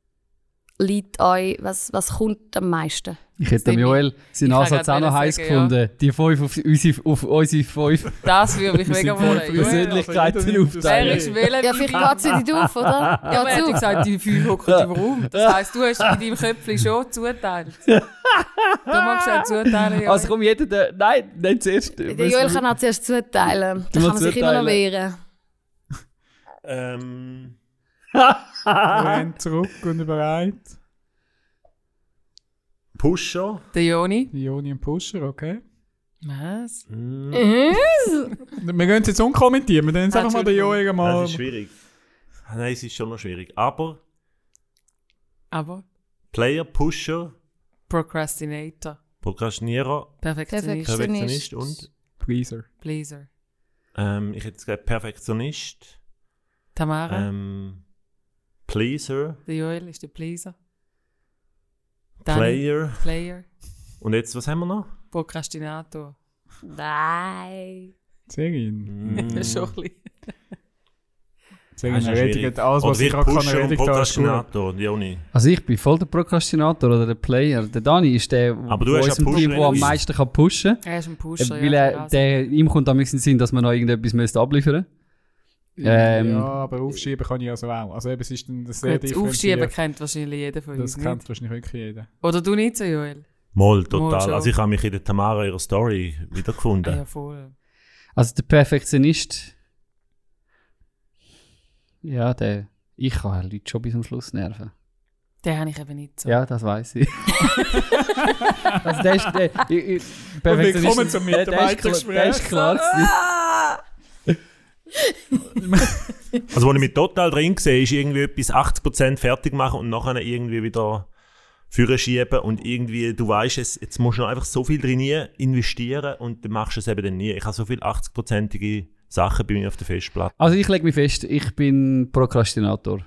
E: liegt euch, was, was kommt am meisten?
D: Ich hätte dem. Joel seinen Ansatz auch noch heiß
A: sagen,
D: gefunden. Die fünf auf unsere, auf unsere fünf
A: Das würde mich mega wundern.
D: Persönlichkeiten
F: Wer
D: aufteilen.
A: Wer ist wählen?
E: Ja, vielleicht geht es ja nicht auf, oder?
A: Ja, aber er hat ja gesagt, die fünf hocken über rum. Das heisst, du hast in deinem Köpfchen schon zuteilt. Du hast gesagt, zuteilen, ja.
D: Also komm, jeder, der, nein, nicht zuerst.
E: Der Joel kann auch zuerst zuteilen. Dann kann man sich immer noch wehren.
C: Ähm,
F: Renn zurück und bereit.
C: Pusher.
A: Der Joni.
F: Ioni und Pusher, okay.
A: Was?
C: Mm,
F: Wir gehen es jetzt unkommentieren. Wir nennen es einfach mal den. Joel mal.
C: Das ist schwierig. Ah, Nein, es ist schon noch schwierig. Aber
A: Aber
C: Player, Pusher,
A: Procrastinator.
C: Prokrastinierer,
A: Perfektionist.
E: Perfektionist.
C: Und
F: Pleaser.
A: Pleaser.
C: ähm, ich hätte gesagt Perfektionist,
A: Tamara.
C: ähm, Pleaser,
A: Der Joel ist der Pleaser. Dani,
C: Player
A: Player.
C: und jetzt, was haben wir noch?
A: Prokrastinator.
E: Nein.
F: Serin.
C: Mm.
A: Das ist schon ein bisschen.
F: Erledigt
C: schwierig.
F: alles,
C: Oder
F: was ich gerade kann gut.
C: Prokrastinator, Joni.
D: Also ich bin voll der Prokrastinator oder der Player. Der Dani ist der,
C: Aber du hast
D: unserem Team, der am meisten kann pushen
A: Er ist ein
D: kann.
A: Pusher.
D: weil
A: ja,
D: er, der, ihm kommt am den Sinn, dass man noch irgendetwas müsste abliefern Ähm,
F: ja, aber aufschieben kann ich also auch. Also eben, es ist dann sehr
A: Gut, das Aufschieben kennt wahrscheinlich jeder von uns.
F: Das kennt
A: Nicht?
F: wahrscheinlich wirklich jeder.
A: Oder du nicht so, Joel?
C: Moll, total.
A: schon.
C: also ich habe mich in der Tamara ihrer Story wiedergefunden.
A: Ah, ja, voll.
D: Also der Perfektionist. Ja, der. Ich kann Leute schon bis zum Schluss nerven.
A: Den habe ich eben nicht so.
D: Ja, das weiß ich. also der ist der. Ich, ich, Perfektionist-
F: willkommen zum
D: der- der ist klar- Der ist klar.
C: Also, wo ich mich total drin sehe, ist irgendwie etwas 80% fertig machen und nachher irgendwie wieder führen schieben und irgendwie, du weißt es, jetzt musst du noch einfach so viel drin investieren und dann machst du es eben dann nie. Ich habe so viele 80%ige Sachen bei mir auf der Festplatte.
D: Also ich lege mich fest, ich bin Prokrastinator.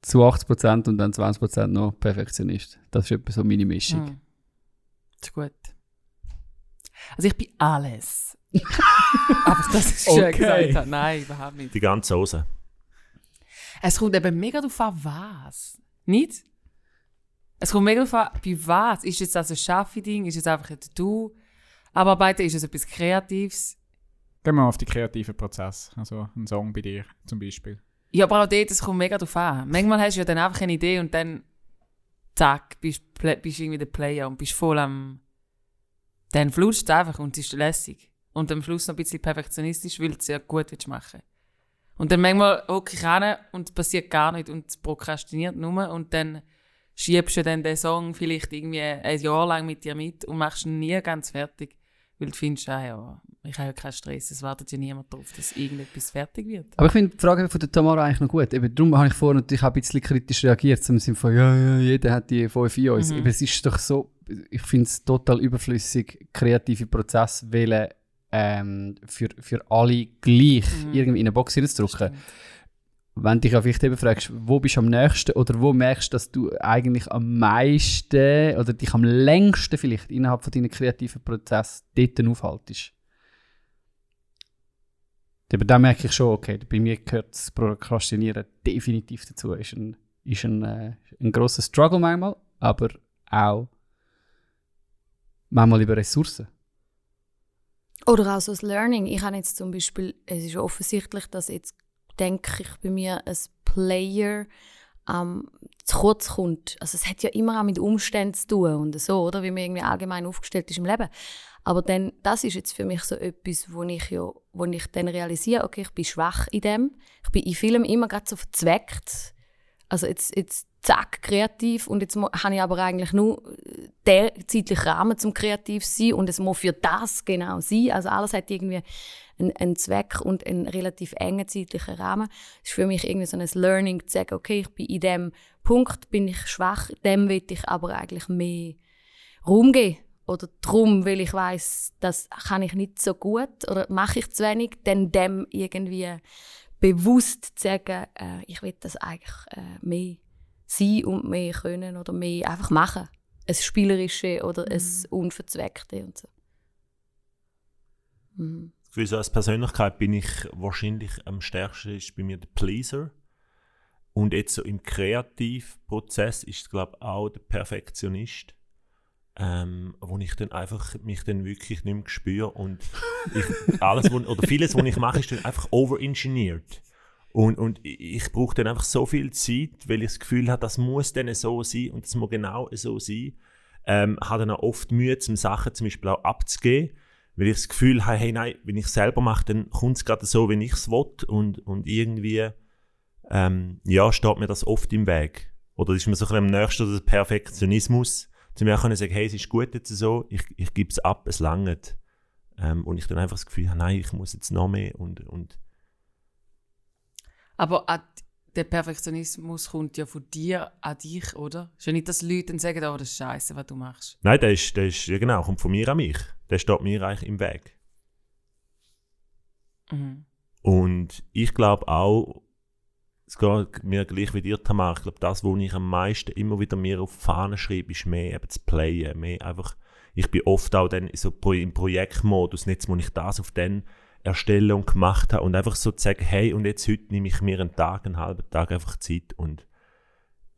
D: Zu 80% und dann 20% noch Perfektionist. Das ist etwa so meine Mischung.
A: Hm. Das ist gut. Also ich bin alles. Aber das ist schön
F: Okay.
A: gesagt. habe. Nein, überhaupt nicht.
C: Die ganze Hose.
A: Es kommt eben mega darauf an, was. Nicht? Es kommt mega darauf an, bei was. Ist jetzt das ein Schaffe-Ding? Ist es einfach ein Du? Abarbeiten? Ist es etwas Kreatives?
F: Gehen wir auf die kreativen Prozess. Also ein Song bei dir zum Beispiel.
A: Ja, aber auch dort, es kommt mega drauf an. Manchmal hast du ja dann einfach eine Idee und dann zack, bist du irgendwie der Player und bist voll am... Dann flutscht es einfach und es ist lässig. Und am Schluss noch ein bisschen perfektionistisch, weil du es ja gut willst machen Und dann manchmal hocke ich hin und es passiert gar nicht und es prokrastiniert nur und dann schiebst du dann den Song vielleicht irgendwie ein Jahr lang mit dir mit und machst ihn nie ganz fertig, weil du findest, ah ja, ich habe ja keinen Stress, es wartet ja niemand darauf, dass irgendetwas fertig wird.
D: Aber ich finde die Frage von der Tamara eigentlich noch gut. Eben, darum habe ich vorhin natürlich auch ein bisschen kritisch reagiert, im Sinne von, ja, ja, jeder hat die fünf in uns.
A: Mhm.
D: Eben, es ist doch so, ich finde es total überflüssig, kreative Prozesse wählen, ähm, für, für alle gleich
A: Mhm.
D: irgendwie in eine Box hineinzudrücken. Wenn dich ja vielleicht eben fragst, wo bist du am nächsten oder wo merkst du, dass du eigentlich am meisten oder dich am längsten vielleicht innerhalb von deinen kreativen Prozess dort aufhaltest. Aber da merke ich schon, okay, bei mir gehört das Prokrastinieren definitiv dazu. Ist ein, ist ein, äh, ein grosser Struggle manchmal, aber auch manchmal über Ressourcen.
E: Oder auch so das Learning. Ich habe jetzt zum Beispiel, es ist offensichtlich, dass jetzt, denke ich, bei mir ein Player ähm, zu kurz kommt. Also es hat ja immer auch mit Umständen zu tun und so, oder? Wie man irgendwie allgemein aufgestellt ist im Leben. Aber dann, das ist jetzt für mich so etwas, wo ich ja, wo ich dann realisiere, okay, ich bin schwach in dem. Ich bin in Filmen immer gerade so verzweckt. Also jetzt, jetzt zack, kreativ und jetzt habe ich aber eigentlich nur äh, den zeitlichen Rahmen zum kreativ sein und es muss für das genau sein. Also alles hat irgendwie einen, einen Zweck und einen relativ engen zeitlichen Rahmen. Es ist für mich irgendwie so ein Learning zu sagen, okay, ich bin in dem Punkt bin ich schwach, dem will ich aber eigentlich mehr Raum geben. Oder drum, weil ich weiß, das kann ich nicht so gut oder mache ich zu wenig, dann dem irgendwie bewusst zu sagen, äh, ich will das eigentlich äh, mehr sein und mehr können oder mehr einfach machen. Ein Spielerische oder ein Unverzweckte und so. Mhm.
C: Gefühl, so als Persönlichkeit bin ich wahrscheinlich am stärksten ist bei mir der Pleaser. Und jetzt so im Kreativprozess ist es, glaube ich, auch der Perfektionist. Ähm, wo ich dann einfach mich dann wirklich nicht mehr spüre und ich, alles, wo, oder vieles, was ich mache, ist dann einfach overengineert. Und, und ich, brauche dann einfach so viel Zeit, weil ich das Gefühl habe, das muss dann so sein und das muss genau so sein. Ähm, habe dann auch oft Mühe, zum Sachen zum Beispiel auch abzugeben, weil ich das Gefühl habe, hey, nein, wenn ich es selber mache, dann kommt es gerade so, wie ich es will und, und irgendwie, ähm, ja, steht mir das oft im Weg. Oder ist mir so ein bisschen am nächsten der Perfektionismus, zu mir können sagen, hey, es ist gut jetzt so, ich, ich gebe es ab, es langt. Ähm, und ich dann einfach das Gefühl habe, nein, ich muss jetzt noch mehr und, und
A: Aber der Perfektionismus kommt ja von dir an dich, oder? Ist ja nicht, dass Leute dann sagen, oh, das ist scheiße, was du machst.
C: Nein, der ist, der ist, ja genau, kommt von mir an mich. Der steht mir eigentlich im Weg.
A: Mhm.
C: Und ich glaube auch, es geht mir gleich wie dir, Tamar, ich glaube, das, wo ich am meisten immer wieder mir auf die Fahne schreibe, ist mehr eben zu playen, mehr einfach, ich bin oft auch dann so im Projektmodus, jetzt muss ich das auf den erstellen und gemacht habe und einfach so zu sagen, hey, und jetzt heute nehme ich mir einen Tag, einen halben Tag einfach Zeit und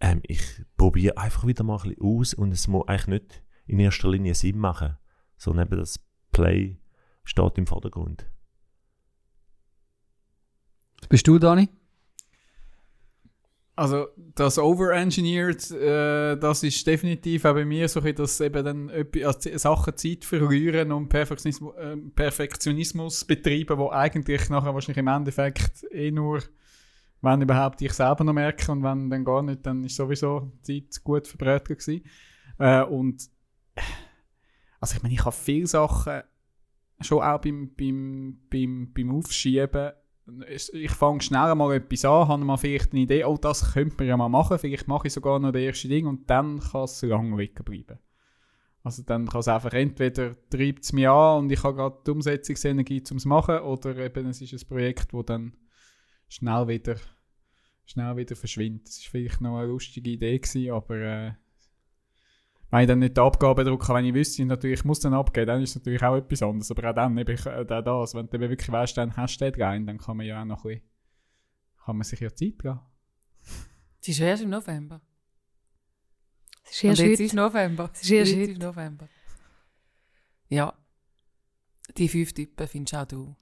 C: ähm, ich probiere einfach wieder mal ein bisschen aus und es muss eigentlich nicht in erster Linie Sinn machen, sondern eben das Play steht im Vordergrund.
D: Bist du, Dani?
F: Also das Overengineered, äh, das ist definitiv auch bei mir so, dass eben dann also Sachen Zeit verlieren und Perfektionismus, äh, Perfektionismus betreiben, wo eigentlich nachher wahrscheinlich im Endeffekt eh nur, wenn überhaupt ich selber noch merke und wenn dann gar nicht, dann ist sowieso Zeit gut verbrötelt gewesen. Äh, und also ich meine, ich habe viele Sachen schon auch beim, beim, beim, beim Aufschieben ich fange schnell mal etwas an, habe mal vielleicht eine Idee, oh, das könnte man ja mal machen, vielleicht mache ich sogar noch das erste Ding und dann kann es lange liegen bleiben. Also dann kann es einfach entweder treibt es mich an und ich habe gerade die Umsetzungsenergie zum machen oder eben es ist ein Projekt, wo dann schnell wieder, schnell wieder verschwindet. Das war vielleicht noch eine lustige Idee, gewesen, aber äh, wenn ich dann nicht die Abgabe drücke, wenn ich wüsste, natürlich ich muss dann abgeben, dann ist es natürlich auch etwas anderes. Aber auch dann, eben, ich, äh, das, wenn du wirklich weißt, dann hast du den rein, dann kann man ja auch noch ein bisschen, kann man sich ja Zeit geben.
A: Es ist erst im November.
E: Es ist
A: Und
E: erst
A: jetzt
E: heute.
A: ist November.
E: Es ist erst heute.
A: ist November. Ja. Die fünf Typen findest auch du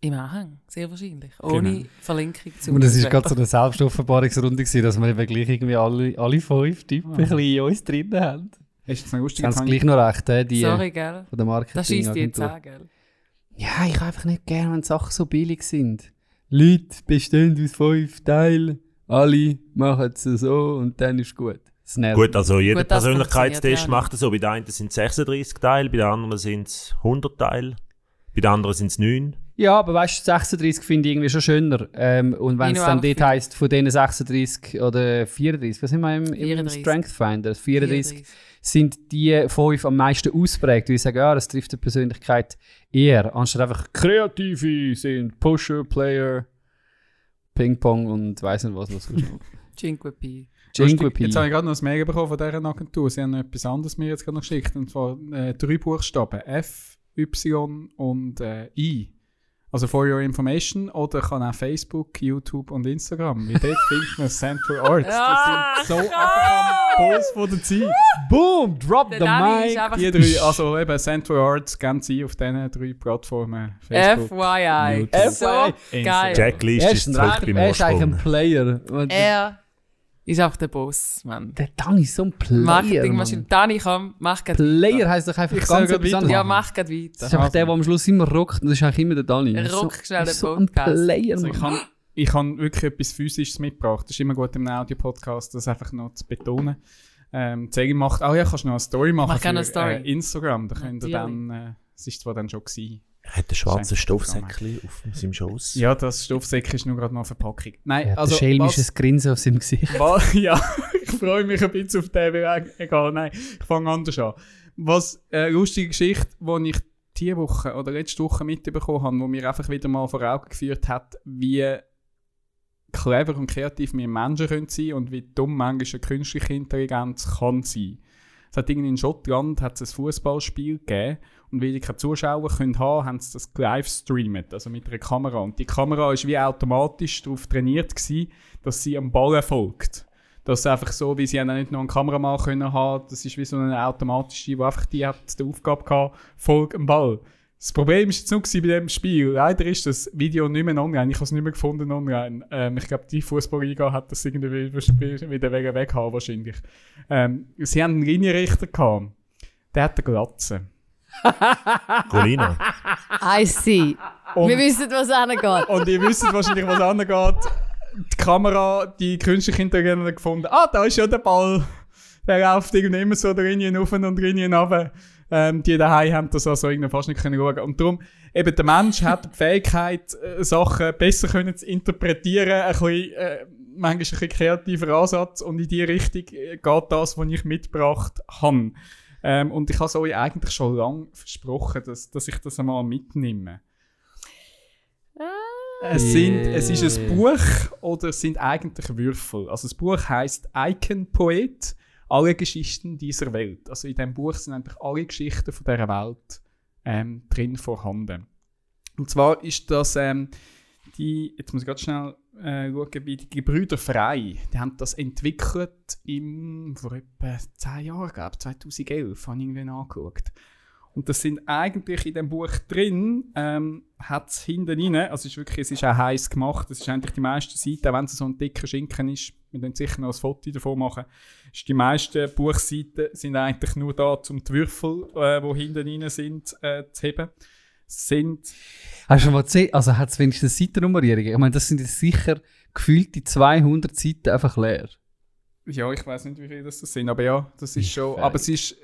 A: im Anhang, sehr wahrscheinlich. Ohne
F: Genau.
A: Verlinkung zu
D: Und es war gerade so eine Selbstoffenbarungsrunde, gewesen, dass wir eben gleich irgendwie alle, alle fünf Typen
F: Ah.
D: ein bisschen in uns drin haben.
F: Ist das noch lustig?
D: Jetzt haben sie
F: Jetzt
D: gleich noch recht, äh, die
A: Sorry, gell?
D: von der Marketing.
A: Das schießt dir jetzt an, gell?
D: Ja, ich habe einfach nicht gerne, wenn Sachen so billig sind. Leute bestehen aus fünf Teilen, alle machen es so und dann ist gut. Das nervt
C: Gut, also jeder
A: Gut, das
C: Persönlichkeitstest
A: ja
C: macht es so. Bei den einen sind es 36 Teile, bei den anderen sind es 100 Teile, bei den anderen sind es 9.
D: Ja, aber weißt du, 36 finde ich irgendwie schon schöner. Ähm, und wenn es
A: noch
D: dann dort heisst, von denen 36 oder 34, was sind wir im, im
A: 34.
D: Strength Finder? 34, sind die fünf am meisten ausprägt. Weil ich sage, ja, das trifft die Persönlichkeit eher. Anstatt einfach Kreative sind Pusher, Player, Ping-Pong und weiss nicht was. was sonst noch.
A: Cinque Pi.
F: Jetzt habe ich gerade noch ein Mail bekommen von dieser Agentur. Sie haben noch etwas anderes mir jetzt gerade noch geschickt. Und zwar äh, drei Buchstaben. F, Y und äh, I. Also for your information. Oder kann auch Facebook, YouTube und Instagram. Wie dort findet man Central Arts. Die sind so einfach am Puls von der Zeit.
D: Boom! Drop
A: Der
D: the mic!
F: Die drei, also eben Central Arts, geben sie auf diesen drei Plattformen. Facebook.
A: FYI.
F: YouTube.
A: So
F: FYI.
A: geil.
C: Jack Least
D: Er
C: ist zurück
D: ein,
C: beim
D: er ist eigentlich ein. Player.
A: Er ist auch der Boss, Mann.
D: der Dani ist so ein Player.
A: Marketingmaschine.
D: Mann.
A: Dani, komm, mach grad
D: Player heisst doch einfach
F: Ich
D: ganz etwas anderes.
A: Ja, mach grad weiter.
D: Das ist einfach der, der am Schluss immer rockt. Und das ist eigentlich immer der Dani.
A: Er rockt schnell den
D: so ein
A: Podcast.
D: Player,
F: Also ich kann, ich kann wirklich etwas Physisches mitgebracht. Das ist immer gut im Audio-Podcast, das einfach noch zu betonen. Ähm, Zegi macht, oh ja, kannst du noch eine Story machen
A: Mach gerne eine
F: für
A: Story.
F: Äh, Instagram. Da könnt ihr dann, äh, es ist zwar dann schon gewesen.
C: Er hat ein schwarzes
F: Schenkt
C: Stoffsäckchen auf seinem Schoß.
F: Ja, das Stoffsäckchen ist nur gerade noch eine Verpackung. Nein,
D: Er hat
F: also
D: ein schelmisches Grinsen auf seinem Gesicht.
F: was, ja, ich freue mich ein bisschen auf den, weil egal, nein, ich fange anders an. Was eine lustige Geschichte, die ich diese Woche oder letzte Woche mitbekommen habe, wo mir einfach wieder mal vor Augen geführt hat, wie clever und kreativ wir Menschen können sein und wie dumm manchmal eine künstliche Intelligenz kann sein. Es hat irgendwie in Schottland hat es ein Fußballspiel gegeben und weil die keine Zuschauer können haben, haben sie das live streamt, also mit einer Kamera. Und die Kamera ist wie automatisch darauf trainiert gewesen, dass sie am Ball folgt. Das ist einfach so, wie sie haben auch nicht noch einen Kameramann können haben. Das ist wie so eine automatische, die einfach die hat die Aufgabe gehabt, folg am Ball. Das Problem ist jetzt nur bei dem Spiel. Leider ist das Video nicht mehr online. Ich habe es nicht mehr gefunden online. Ähm, ich glaube, die Fußballliga hat das irgendwie wieder wegen weghaben wahrscheinlich. Ähm, sie haben einen Linienrichter gehabt. Der hat eine Glatze.
C: Colina.
E: I see.
F: Und-
E: Wir wissen, was angeht.
F: Und ihr wisst wahrscheinlich, was angeht. Die Kamera, die künstliche Intelligenz hat gefunden, ah, da ist ja der Ball. Der läuft irgendwie immer so drinnen auf und drinnen runter. Ähm, die daheim haben das also irgendwie fast nicht können schauen. Und darum, eben der Mensch hat die Fähigkeit, äh, Sachen besser können zu interpretieren, ein bisschen, äh, manchmal ein bisschen kreativer Ansatz und in die Richtung äh, geht das, was ich mitgebracht habe. Ähm, und ich habe es euch eigentlich schon lange versprochen, dass, dass ich das einmal mitnehme. Es, sind, es ist ein Buch oder es sind eigentlich Würfel. Also das Buch heißt Icon Poet, alle Geschichten dieser Welt. Also in diesem Buch sind eigentlich alle Geschichten von dieser Welt ähm, drin vorhanden. Und zwar ist das ähm, die, jetzt muss ich ganz schnell äh, schauen, wie die Gebrüder Frei, die haben das entwickelt im, vor etwa 10 Jahren, glaube ich, 2011, habe ich irgendwie nachgeschaut. Und das sind eigentlich in dem Buch drin, ähm, hat es hinten rein, also ist wirklich, es ist auch heiß gemacht, es ist eigentlich die meiste Seite, auch wenn es so ein dicker Schinken ist, wir können sicher noch ein Foto davon machen, ist die meisten Buchseiten sind eigentlich nur da, um die Würfel, äh, die hinten rein sind, äh, zu heben. Sind,
D: Hast du schon mal gesehen? Also hat es wenigstens Seitennummerierung? Ich meine, das sind jetzt sicher gefühlte 200 Seiten einfach leer.
F: ja, ich weiß nicht, wie viele das sind, aber ja, das ist schon, aber es ist äh,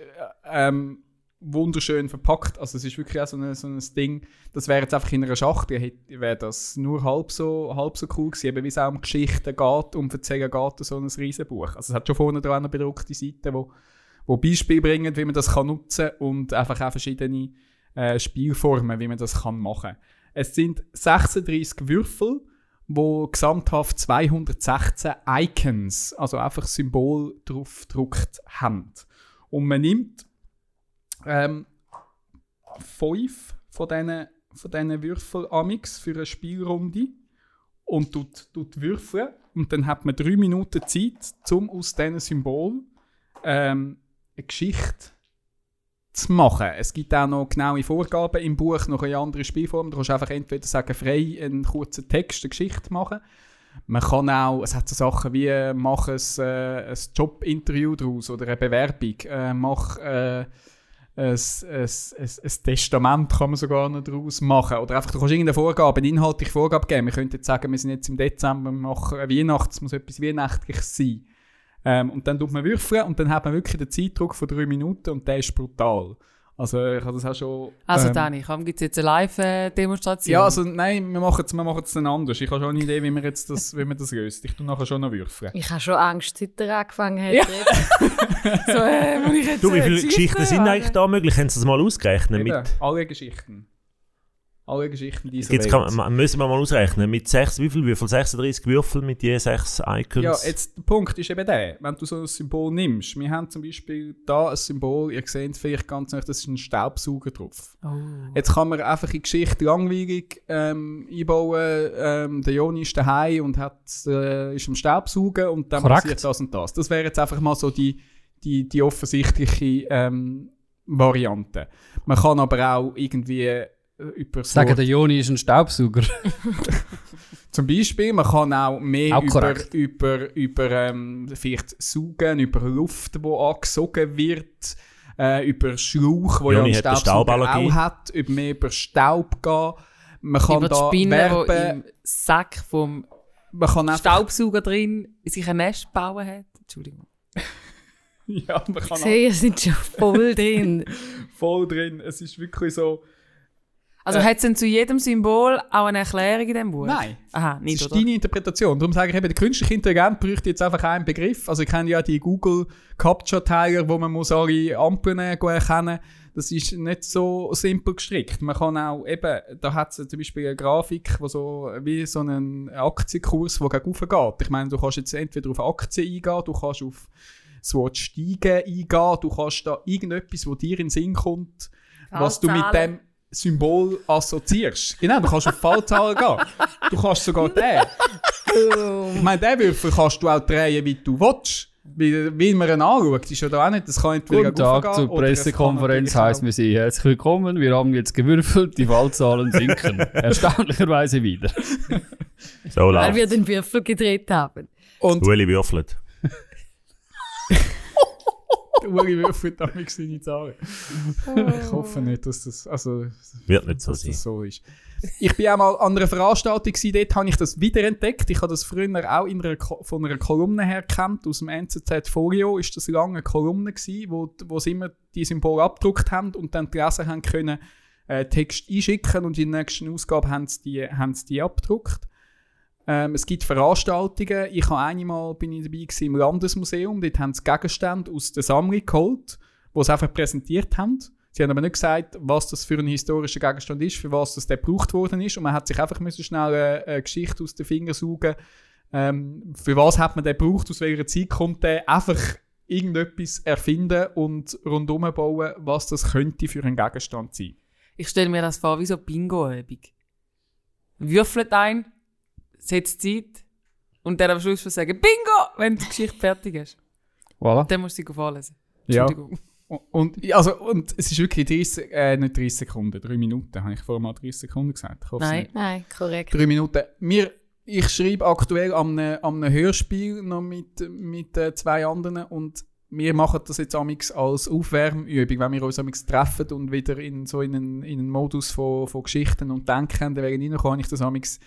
F: ähm, wunderschön verpackt, also es ist wirklich auch so, eine, so ein Ding, das wäre jetzt einfach in einer Schachtel, hätte- wäre das nur halb so, halb so cool gewesen, eben wie es auch um Geschichten geht, um Erzählen geht, so ein Riesenbuch. Also es hat schon vorne dran eine bedruckte Seite, wo, wo Beispiele bringen, wie man das kann nutzen und einfach auch verschiedene äh, Spielformen, wie man das kann machen. Es sind 36 Würfel, wo gesamthaft 216 Icons, also einfach Symbol drauf gedruckt haben. Und man nimmt ähm, fünf von diesen von diesen Würfel amix für eine Spielrunde und tut, tut würfeln und dann hat man drei Minuten Zeit, um aus diesen Symbol ähm, eine Geschichte zu machen. Es gibt auch noch genaue Vorgaben im Buch, noch eine andere Spielform. Du kannst einfach entweder sagen, frei einen kurzen Text, eine Geschichte machen. Man kann auch, es hat so Sachen wie, äh, mach ein, äh, ein Jobinterview daraus oder eine Bewerbung, äh, mach äh, ein, ein, ein, Testament kann man sogar noch daraus machen. Oder einfach, du kannst irgendeine Vorgabe, eine inhaltliche Vorgabe geben. Wir könnten jetzt sagen, wir sind jetzt im Dezember, wir machen eine Weihnachts, es muss etwas Weihnachtliches sein. Ähm, und dann tut man würfeln und dann hat man wirklich den Zeitdruck von drei Minuten und der ist brutal. Also ich habe das auch schon...
A: Also
F: ähm,
A: Dani, gibt es jetzt eine Live-Demonstration?
F: Ja, also nein, wir machen es wir machen's dann anders. Ich habe schon eine Idee, wie, wir jetzt das, wie man das löst. Ich tue nachher schon noch würfeln.
E: Ich habe schon Angst, seit er angefangen hat.
A: Ja. so, äh, ich jetzt
C: Du, wie viele Geschichten sind eigentlich da möglich? Haben Sie das mal ausgerechnet?
F: Eben,
C: Mit,
F: alle Geschichten. Alle Geschichten dieser
C: jetzt
F: Welt.
C: kann, man- müssen wir mal ausrechnen. Mit sechs, wie viel Würfel? 36 Würfel mit je sechs Icons.
F: Ja, jetzt der Punkt ist eben der, wenn du so ein Symbol nimmst. Wir haben zum Beispiel da ein Symbol, ihr seht es vielleicht ganz nicht, das ist ein Staubsauger drauf.
A: Oh.
F: Jetzt kann man einfach in die Geschichte langweilig ähm, einbauen, ähm, der Joni ist daheim und hat, äh, ist am Staubsaugen und dann
D: Korrekt.
F: passiert das und das. Das wäre jetzt einfach mal so die, die, die offensichtliche ähm, Variante. Man kann aber auch irgendwie über so
D: Sagen, der Joni ist ein Staubsauger.
F: Zum Beispiel, man kann auch mehr
D: Auch
F: über, über, über ähm, vielleicht Saugen, über Luft, die angesogen wird, äh, über Schlauch, wo ja
C: Joni
F: ein
C: hat eine
F: Staubsauger auch hat, über mehr über Staub gehen. Man kann
A: Über die
F: da
A: Spinne, die
F: werben,
A: im Sack vom
F: man kann einfach,
A: Staubsauger drin sich ein Nest bauen hat. Entschuldigung.
F: ja, man
E: Ich
F: kann auch
E: sehe, ihr seid schon voll drin.
F: voll drin. Es ist wirklich so,
A: Also
F: Äh.
A: hat es denn zu jedem Symbol auch eine Erklärung in diesem Buch?
F: nein.
A: Aha,
F: Das
A: nicht,
F: ist
A: oder?
F: deine Interpretation. Darum sage ich eben, der künstliche Intelligenz bräuchte jetzt einfach einen Begriff. Also ich kenne ja die Google Capture Teiler, wo man muss alle Ampeln erkennen Das ist nicht so simpel gestrickt. Man kann auch eben, da hat es zum Beispiel eine Grafik, wo so wie so einen Aktienkurs, der gegen geht. Ich meine, du kannst jetzt entweder auf Aktien eingehen, du kannst auf das Wort Steigen eingehen, du kannst da irgendetwas, wo dir in den Sinn kommt, was du mit dem Symbol assoziierst. Genau, du kannst auf Fallzahlen gehen. Du kannst sogar den. Ich meine, den Würfel kannst du auch drehen, wie du willst. Wie, wie man ihn anschaut, ist ja da auch nicht. Das kann entweder
D: Guten Tag zur Pressekonferenz heißt wir Sie herzlich willkommen. Wir haben jetzt gewürfelt, die Fallzahlen sinken. Erstaunlicherweise wieder.
C: So
E: Weil wir den Würfel gedreht haben.
F: Und
C: Ueli würfelt.
F: Uri würfelt damit seine Zahlen. Ich hoffe nicht, dass das, also,
C: Wird nicht so
F: dass
C: sein.
F: das so ist. Ich bin auch mal an einer Veranstaltung, gewesen, dort habe ich das wiederentdeckt. Ich habe das früher auch in einer, Ko- von einer Kolumne her kennt. Aus dem NZZ Folio ist das lange eine Kolumne gewesen, wo, wo sie immer die Symbole abgedruckt haben und dann die Leser haben können äh, Text einschicken und in der nächsten Ausgabe haben sie die, haben sie die abgedruckt. Ähm, es gibt Veranstaltungen. Ich habe einmal bin ich dabei gewesen im Landesmuseum. Dort haben sie Gegenstände aus der Sammlung geholt, die sie einfach präsentiert haben. Sie haben aber nicht gesagt, was das für ein historischer Gegenstand ist, für was das der gebraucht worden ist. Und man hat sich einfach müssen schnell eine, eine Geschichte aus den Fingern saugen. Ähm, für was hat man den gebraucht, aus welcher Zeit kommt der? Einfach irgendetwas erfinden und rundum bauen, was das könnte für ein Gegenstand sein.
A: Ich stelle mir das vor wie so Bingo-Übung. Würfelt ein, setzt Zeit und dann am Schluss schon sagen Bingo, wenn die Geschichte fertig ist.
D: Voilà.
A: Dann musst du sie vorlesen.
F: Ja. Und, also, und es ist wirklich 30, äh, nicht 30 Sekunden, 3 Minuten. Habe ich vorher mal 30 Sekunden gesagt? Ich hoffe es
A: Nein.
F: nicht.
E: Nein, korrekt.
F: Drei Minuten. Wir, ich schreibe aktuell an einem, an einem Hörspiel noch mit, mit äh, zwei anderen und wir machen das jetzt amix als Aufwärmübung, wenn wir uns amix treffen und wieder in so in einen, in einen Modus von, von Geschichten und Denken dann reinkommen, kann ich das amix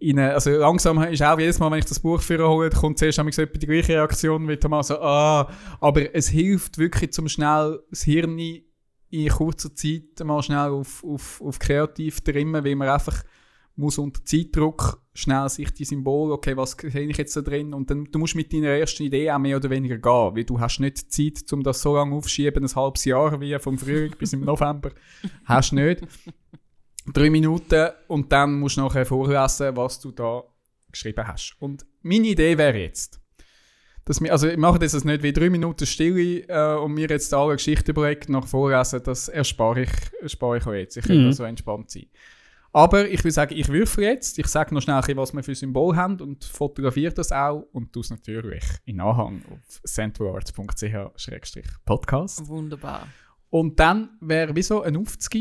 F: in eine, also langsam ist auch jedes Mal, wenn ich das Buch für hole, kommt zuerst etwa die gleiche Reaktion, wie mal so, ah, aber es hilft wirklich zum schnell das Hirn in kurzer Zeit mal schnell auf, auf, auf kreativ trimmen, weil man einfach muss unter Zeitdruck schnell sich die Symbole, okay, was sehe ich jetzt da drin? Und dann du musst mit deiner ersten Idee auch mehr oder weniger gehen, weil du hast nicht Zeit, um das so lange aufschieben, ein halbes Jahr wie vom Frühling bis im November. Hast nicht. Drei Minuten und dann musst du nachher vorlesen, was du da geschrieben hast. Und meine Idee wäre jetzt, dass wir, also ich mache das jetzt nicht wie drei Minuten Stille äh, und mir jetzt alle Geschichten überlegen, nach vorlesen, das erspare ich, erspare ich euch jetzt. Ich kann
D: Mhm.
F: so entspannt sein. Aber ich will sagen, ich würfel jetzt, ich sage noch schnell, was wir für Symbol haben und fotografiere das auch und tue es natürlich in Anhang auf centralarts.ch-podcast.
A: Wunderbar.
F: Und dann wäre wie so ein Aufzug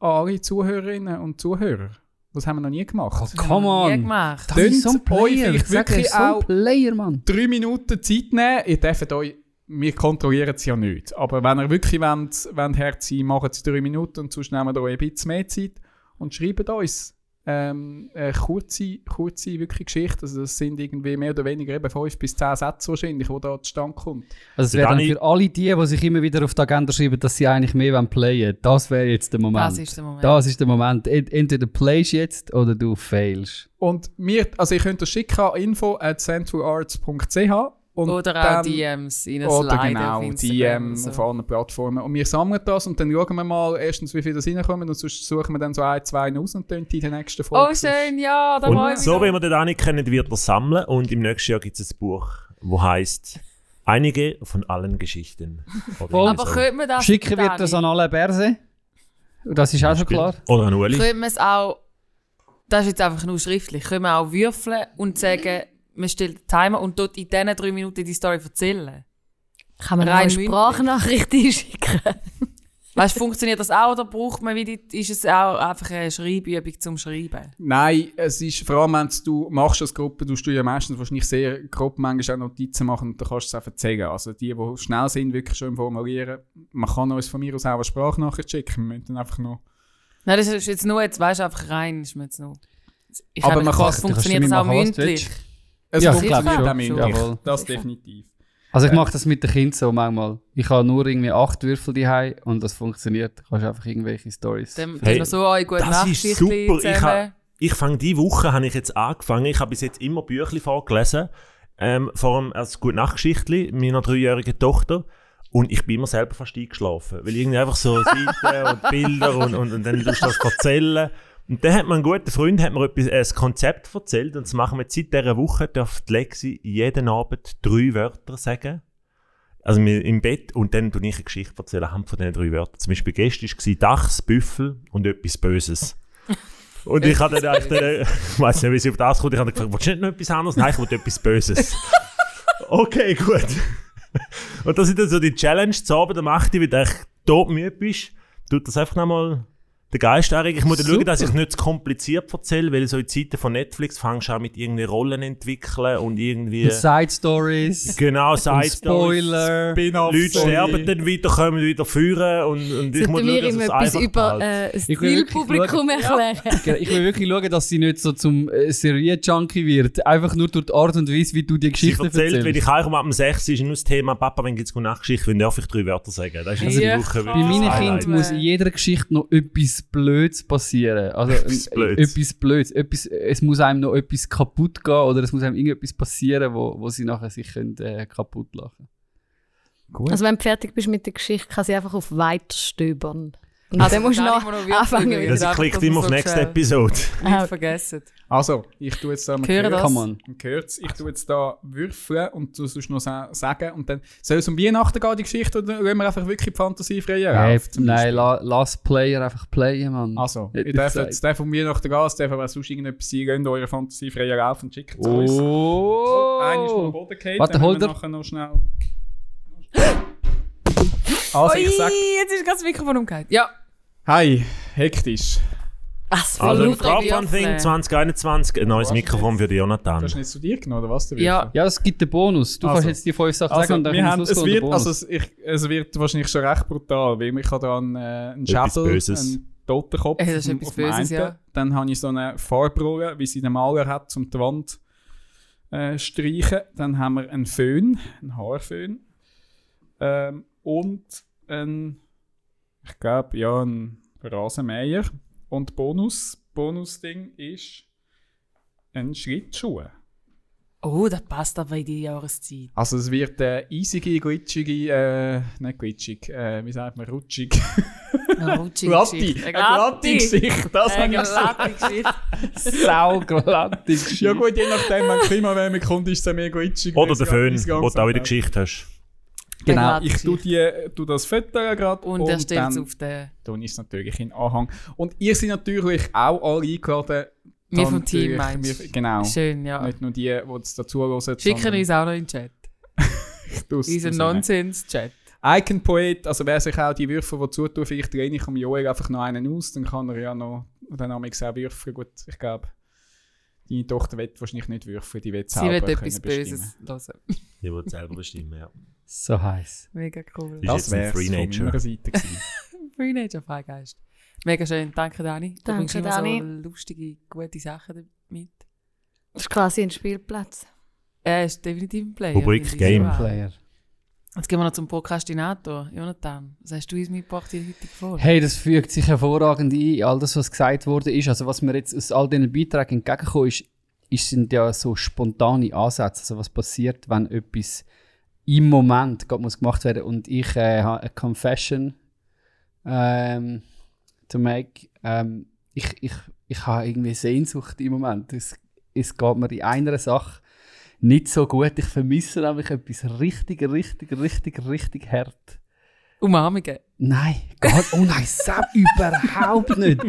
F: an alle Zuhörerinnen und Zuhörer. Das haben wir noch nie gemacht.
D: Oh, come
A: Nie
D: on.
A: gemacht.
D: Das ist so ein
F: Tönt euch
D: Player. er
F: wirklich
D: ist so ein
F: auch-
D: Player, Mann.
F: drei Minuten Zeit nehmen. Ihr dürft euch, wir kontrollieren es ja nicht. Aber wenn ihr wirklich wollt, wollt Herz sein, macht es drei Minuten und sonst nehmen wir euch ein bisschen mehr Zeit und schreibt uns ähm, eine kurze, kurze wirklich Geschichte. Also das sind irgendwie mehr oder weniger eben fünf bis zehn Sätze wahrscheinlich, die da zustande kommt.
D: Also es wäre dann für alle die, die sich immer wieder auf die Agenda schreiben, dass sie eigentlich mehr wollen playen das wäre jetzt der Moment.
A: Das ist der Moment.
D: Das ist der Moment. Ent- Entweder playst jetzt oder du failst.
F: Und wir, also ihr könnt das schicken an info at centralarts.ch und
A: Oder auch
F: dann-
A: DMs in
F: Oder
A: Slide
F: genau,
A: auf so.
F: auf allen Plattformen. Und wir sammeln das und dann schauen wir mal erstens, wie viele das reinkommen und sonst suchen wir dann so ein, zwei aus und dann die in der nächsten Folge.
A: Oh, schön, ja, da
C: Und so wie wir den Dani kennen, wird er sammeln und im nächsten Jahr gibt es ein Buch, wo heißt Einige von allen Geschichten.
A: Aber
C: so.
A: könnte man das...
D: Schicken wird
A: Dani,
D: das an alle Berse. Das ist auch schon klar.
C: Oder an Uli.
A: Könnte man es auch... Das ist jetzt einfach nur schriftlich. Können wir auch würfeln und sagen, man stellt den Timer und dort in diesen drei Minuten die Story erzählen.
E: Kann man auch
A: Rein
E: eine. Sprachnachricht einschicken?
A: Weißt du, funktioniert das auch oder braucht man wieder, ist es auch einfach eine Schreibübung zum Schreiben?
F: Nein, es ist vor allem, wenn du machst als Gruppe, tust du ja meistens wahrscheinlich sehr grob manchmal auch Notizen machen und dann kannst du es auch erzählen. Also die, die schnell sind, wirklich schon im Formulieren, man kann uns von mir aus auch eine Sprachnachricht schicken. Wir müssen dann einfach noch...
A: Nein, das ist jetzt nur, jetzt weißt du einfach rein, ist mir jetzt nur... Ich
F: Aber
A: habe
F: man kann-
A: funktioniert das auch mündlich?
F: Es
D: Ja,
F: funktioniert auch mündlich.
D: Jawohl.
F: Das definitiv.
D: Also ich mache das mit den Kindern so manchmal. Ich habe nur irgendwie acht Würfel daheim und das funktioniert. Du kannst einfach irgendwelche Stories.
A: Dann
C: Hey,
A: so eine gute
C: das ist super. Ich ha- Ich fange diese Woche habe ich jetzt angefangen. Ich habe bis jetzt immer Büchli vorgelesen. Ähm, vor allem als gute Nachtgeschichtli meiner dreijährigen Tochter. Und ich bin immer selber fast eingeschlafen. Weil irgendwie einfach so Seiten und Bilder und, und, und dann tust du das erzählen. Und dann hat mir ein guter Freund hat mir etwas, äh, ein Konzept erzählt. Und das machen wir seit dieser Woche. Die Lexi jeden Abend drei Wörter sagen. Also wir im Bett und dann tue ich eine Geschichte erzählen anhand von diesen drei Wörtern. Zum Beispiel gestern war Dachs, Büffel und etwas Böses. Und ich hatte dann den- ich weiß nicht, wie sie auf das kommt, ich habe gefragt, willst du nicht noch etwas anderes? Nein, ich will etwas Böses. okay, gut. Und das ist dann so die Challenge, zu Abend am 8. Uhr, wenn du echt todmüde bist, tut das einfach nochmal der Geist anregen. Ich muss dann schauen,
D: Super.
C: dass ich es nicht zu kompliziert erzähle, weil so in Zeiten von Netflix fängst du auch mit irgendwie Rollen entwickeln und irgendwie...
D: Side Stories.
C: Genau,
D: und
C: Side Stories.
D: Spoiler.
C: Leute
F: Story.
C: sterben dann wieder, kommen wieder führen und, und ich muss schauen, dass es
E: etwas
C: einfach
E: über äh, das
D: Ich will wirklich
E: Zielpublikum
D: schauen-
E: erklären?
D: Genau, Ich will wirklich schauen, dass sie nicht so zum äh, Serien-Junkie wird. Einfach nur durch die Art und Weise, wie du die
C: Sie
D: Geschichte
C: erzählt, wenn
D: erzählst.
C: ich heimkomme ab dem 6. ist nur das Thema «Papa, wenn gibt's gute Nachtgeschichte?» wenn darf ich drei Wörter sagen. Das ist
A: Also,
C: die
A: Ja,
C: Woche
A: bei
D: meinen. Kindern muss in jeder Geschichte noch etwas Blödes passieren. Also
C: Etwas
D: äh,
C: Blödes.
D: etwas Blödes. Etwas, es muss einem noch etwas kaputt gehen oder es muss einem irgendetwas passieren, wo, wo sie nachher sich können, äh, kaputt lachen
F: Gut.
E: Also wenn du fertig bist mit der Geschichte, kann sie einfach auf Weiterstöbern. Und
A: Also,
E: dann musst du noch anfangen
A: wieder. Einfach,
C: klickt
A: dass
C: immer
A: man
C: auf
A: so
C: «Next
A: schnell-
C: Episode».
A: Nicht vergessen.
F: Also, ich tue jetzt da mal
A: Hören das?
D: Come on.
F: Gehört's, ich tue jetzt da würfeln und du sollst noch sa sagen und dann soll es um Weihnachten gehen, die Geschichte, oder lassen wir einfach wirklich die Fantasie zum
D: nein,
F: Beispiel?
D: la, lass Player einfach playen, Mann.
F: Also, ich darf jetzt darf um Weihnachten gehen, es darf aber sonst irgendetwas sein, gehen eure Fantasie frei Lauf und schickt es uns.
D: Oh!
F: Einer ist am Boden gefallen,
D: Warte,
F: dann wir
D: dir-
F: nachher noch schnell... Also,
A: Ui,
F: ich sag,
A: jetzt ist ganz das Mikrofon umgekehrt. Ja.
F: hey, hektisch.
E: Was für
C: Also
E: ein
C: im Crowdfunding
A: Würfeln.
C: 2021 ein neues Mikrofon für den
F: Du
C: Jonathan.
F: hast nicht zu dir genommen, oder was?
A: Ja.
D: Ja, es gibt den Bonus. Du
F: Also.
D: kannst jetzt die fünf Sachen
F: Also,
D: sagen und dann
F: wir haben, es, wird,
D: Bonus.
F: also es, ich, es wird wahrscheinlich schon recht brutal, weil ich habe da einen, äh, einen Schädel, einen Totenkopf
A: Ey, das ist
F: auf dem-
A: etwas Böses,
F: einen.
A: ja.
F: Dann habe ich so eine Farbrolle, wie sie der Maler hat, um die Wand äh, streichen. Dann haben wir einen Föhn, einen Haarföhn. Ähm, und ein, ich glaube, ja, ein Rasenmäher. Und Bonus, Bonusding ist ein Schlittschuh.
A: Oh, das passt aber in die Jahreszeit.
F: Also es wird äh, eisige, glitschige, äh, nicht glitschig, äh, wie sagt man, rutschig.
A: Rutschige
F: Glatte,
A: Geschichte.
F: eine glatte Gesicht, das habe
A: Eine
F: ich gesagt.
A: glatte Geschichte.
D: Sauglatte
F: Ja gut, je nachdem, wenn Klimawärme kommt, ist es mehr glitschig.
C: Oder der Föhn, den du auch in der. Geschichte hast.
F: Genau, ich tue, die, tue das Foto gerade
A: Und,
F: und,
A: er stellt es
F: dann
A: auf den...
F: tue ich es natürlich in Anhang. Und ihr seid natürlich auch alle eingeladen.
A: Wir
F: dann
A: vom Team meinst
F: wir- Genau.
A: Schön, ja.
F: Nicht nur die, die es dazu hören.
A: Schicken uns auch noch in den Chat.
F: rein.
A: Nonsens-Chat.
F: Icon Poet, also wer sich auch die Würfel die zutun, vielleicht drehe ich um Joel einfach noch einen aus, dann kann er ja noch dann haben wir auch würfeln. Gut, ich glaube, deine Tochter wird wahrscheinlich nicht würfeln, die wird
A: Sie
F: selber
A: wird
F: können
A: etwas
F: bestimmen.
A: Böses hören.
C: Die will selber bestimmen, ja.
D: So heiß.
A: Mega cool.
F: Das wäre
C: Free Nature.
F: Seite.
A: Free Nature Freigeist. Mega schön. Danke, Dani. Du
E: Danke,
A: bringst immer
E: Dani.
A: so lustige, gute Sachen mit.
E: Das ist quasi ein Spielplatz.
A: Er ist definitiv ein Player.
C: Rubrik. Game.
D: Player.
A: Jetzt gehen wir noch zum Prokrastinator. Jonathan, was hast du uns mitgebracht in der heutigen Folge?
D: Hey, das fügt sich hervorragend ein, in all das, was gesagt worden ist. Also was mir jetzt aus all diesen Beiträgen entgegengekommen ist, ist, sind ja so spontane Ansätze. Also was passiert, wenn etwas im Moment gerade muss gemacht werden Und ich äh, habe eine Confession ähm, to make. Ähm, ich, ich, ich habe irgendwie Sehnsucht im Moment. Es, es geht mir in einer Sache nicht so gut. Ich vermisse nämlich etwas richtig, richtig, richtig, richtig hart.
A: Umarmungen.
D: Nein, gar Oh nein, Sam, überhaupt nicht.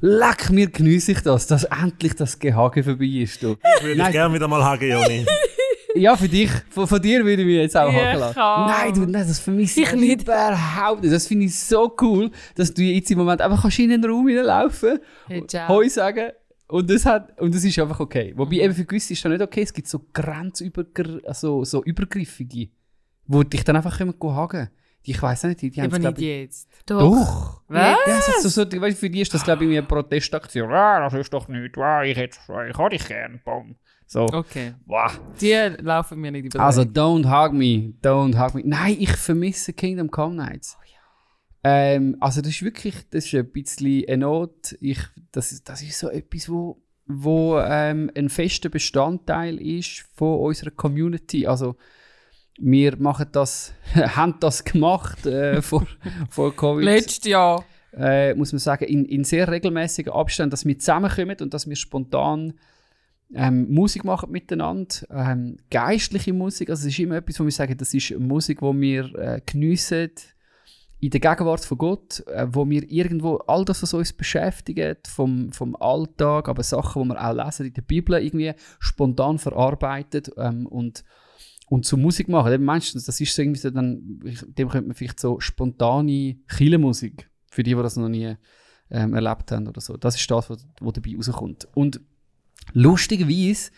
D: Leck, mir geniesse ich das, dass endlich das Gehage vorbei ist. Du.
C: Würde
D: Nein.
C: ich gerne wieder mal hagen, Joni.
D: Ja, für dich. Von, von dir würde ich mich jetzt auch
A: Ja,
D: haken lassen. Nein, du, nein, das vermisse ich
E: Ich nicht.
D: überhaupt nicht. Das finde ich so cool, dass du jetzt im Moment einfach kannst in den Raum hineinlaufen
A: Hey, ciao.
D: Hoi sagen und das, hat, und das ist einfach okay. Wobei eben für gewisse ist das nicht okay. Es gibt so grenzübergr also, so übergriffige, wo dich dann einfach können. Die, ich weiß nicht, die, die haben
A: Aber
D: glaub
A: nicht
D: ich-
A: jetzt.
E: Doch.
D: Doch.
A: Was?
D: Ja, es so, so, weißt, für die ist das, glaube ich, eine Protestaktion. Ah, das ist doch nicht. Ah, ich, hätte, ich habe dich gern. Bom. So.
A: Okay.
D: Wow.
A: Die laufen mir nicht über den
D: Also, don't hug me. Don't hug me. Nein, ich vermisse Kingdom Come Nights. Ähm, also, das ist wirklich das ist ein bisschen eine Not. Ich, das, ist, das ist so etwas, wo, wo ähm, ein fester Bestandteil ist von unserer Community. Also, wir machen das, haben das gemacht äh, vor, vor Covid
A: Letztes Jahr.
D: äh, muss man sagen, in, in sehr regelmäßigen Abständen, dass wir zusammenkommen und dass wir spontan ähm, Musik machen miteinander. Ähm, geistliche Musik, also es ist immer etwas, wo wir sagen, das ist Musik, wo wir äh, geniessen in der Gegenwart von Gott, äh, wo wir irgendwo all das, was uns beschäftigt, vom, vom Alltag, aber Sachen, die wir auch lesen in der Bibel, irgendwie spontan verarbeitet ähm, und und zu Musik machen. Eben Meistens, das ist so irgendwie so dann, dem könnte man vielleicht so spontane Kirchenmusik, für die, die das noch nie ähm, erlebt haben oder so. Das ist das, was, was dabei rauskommt. Und lustigerweise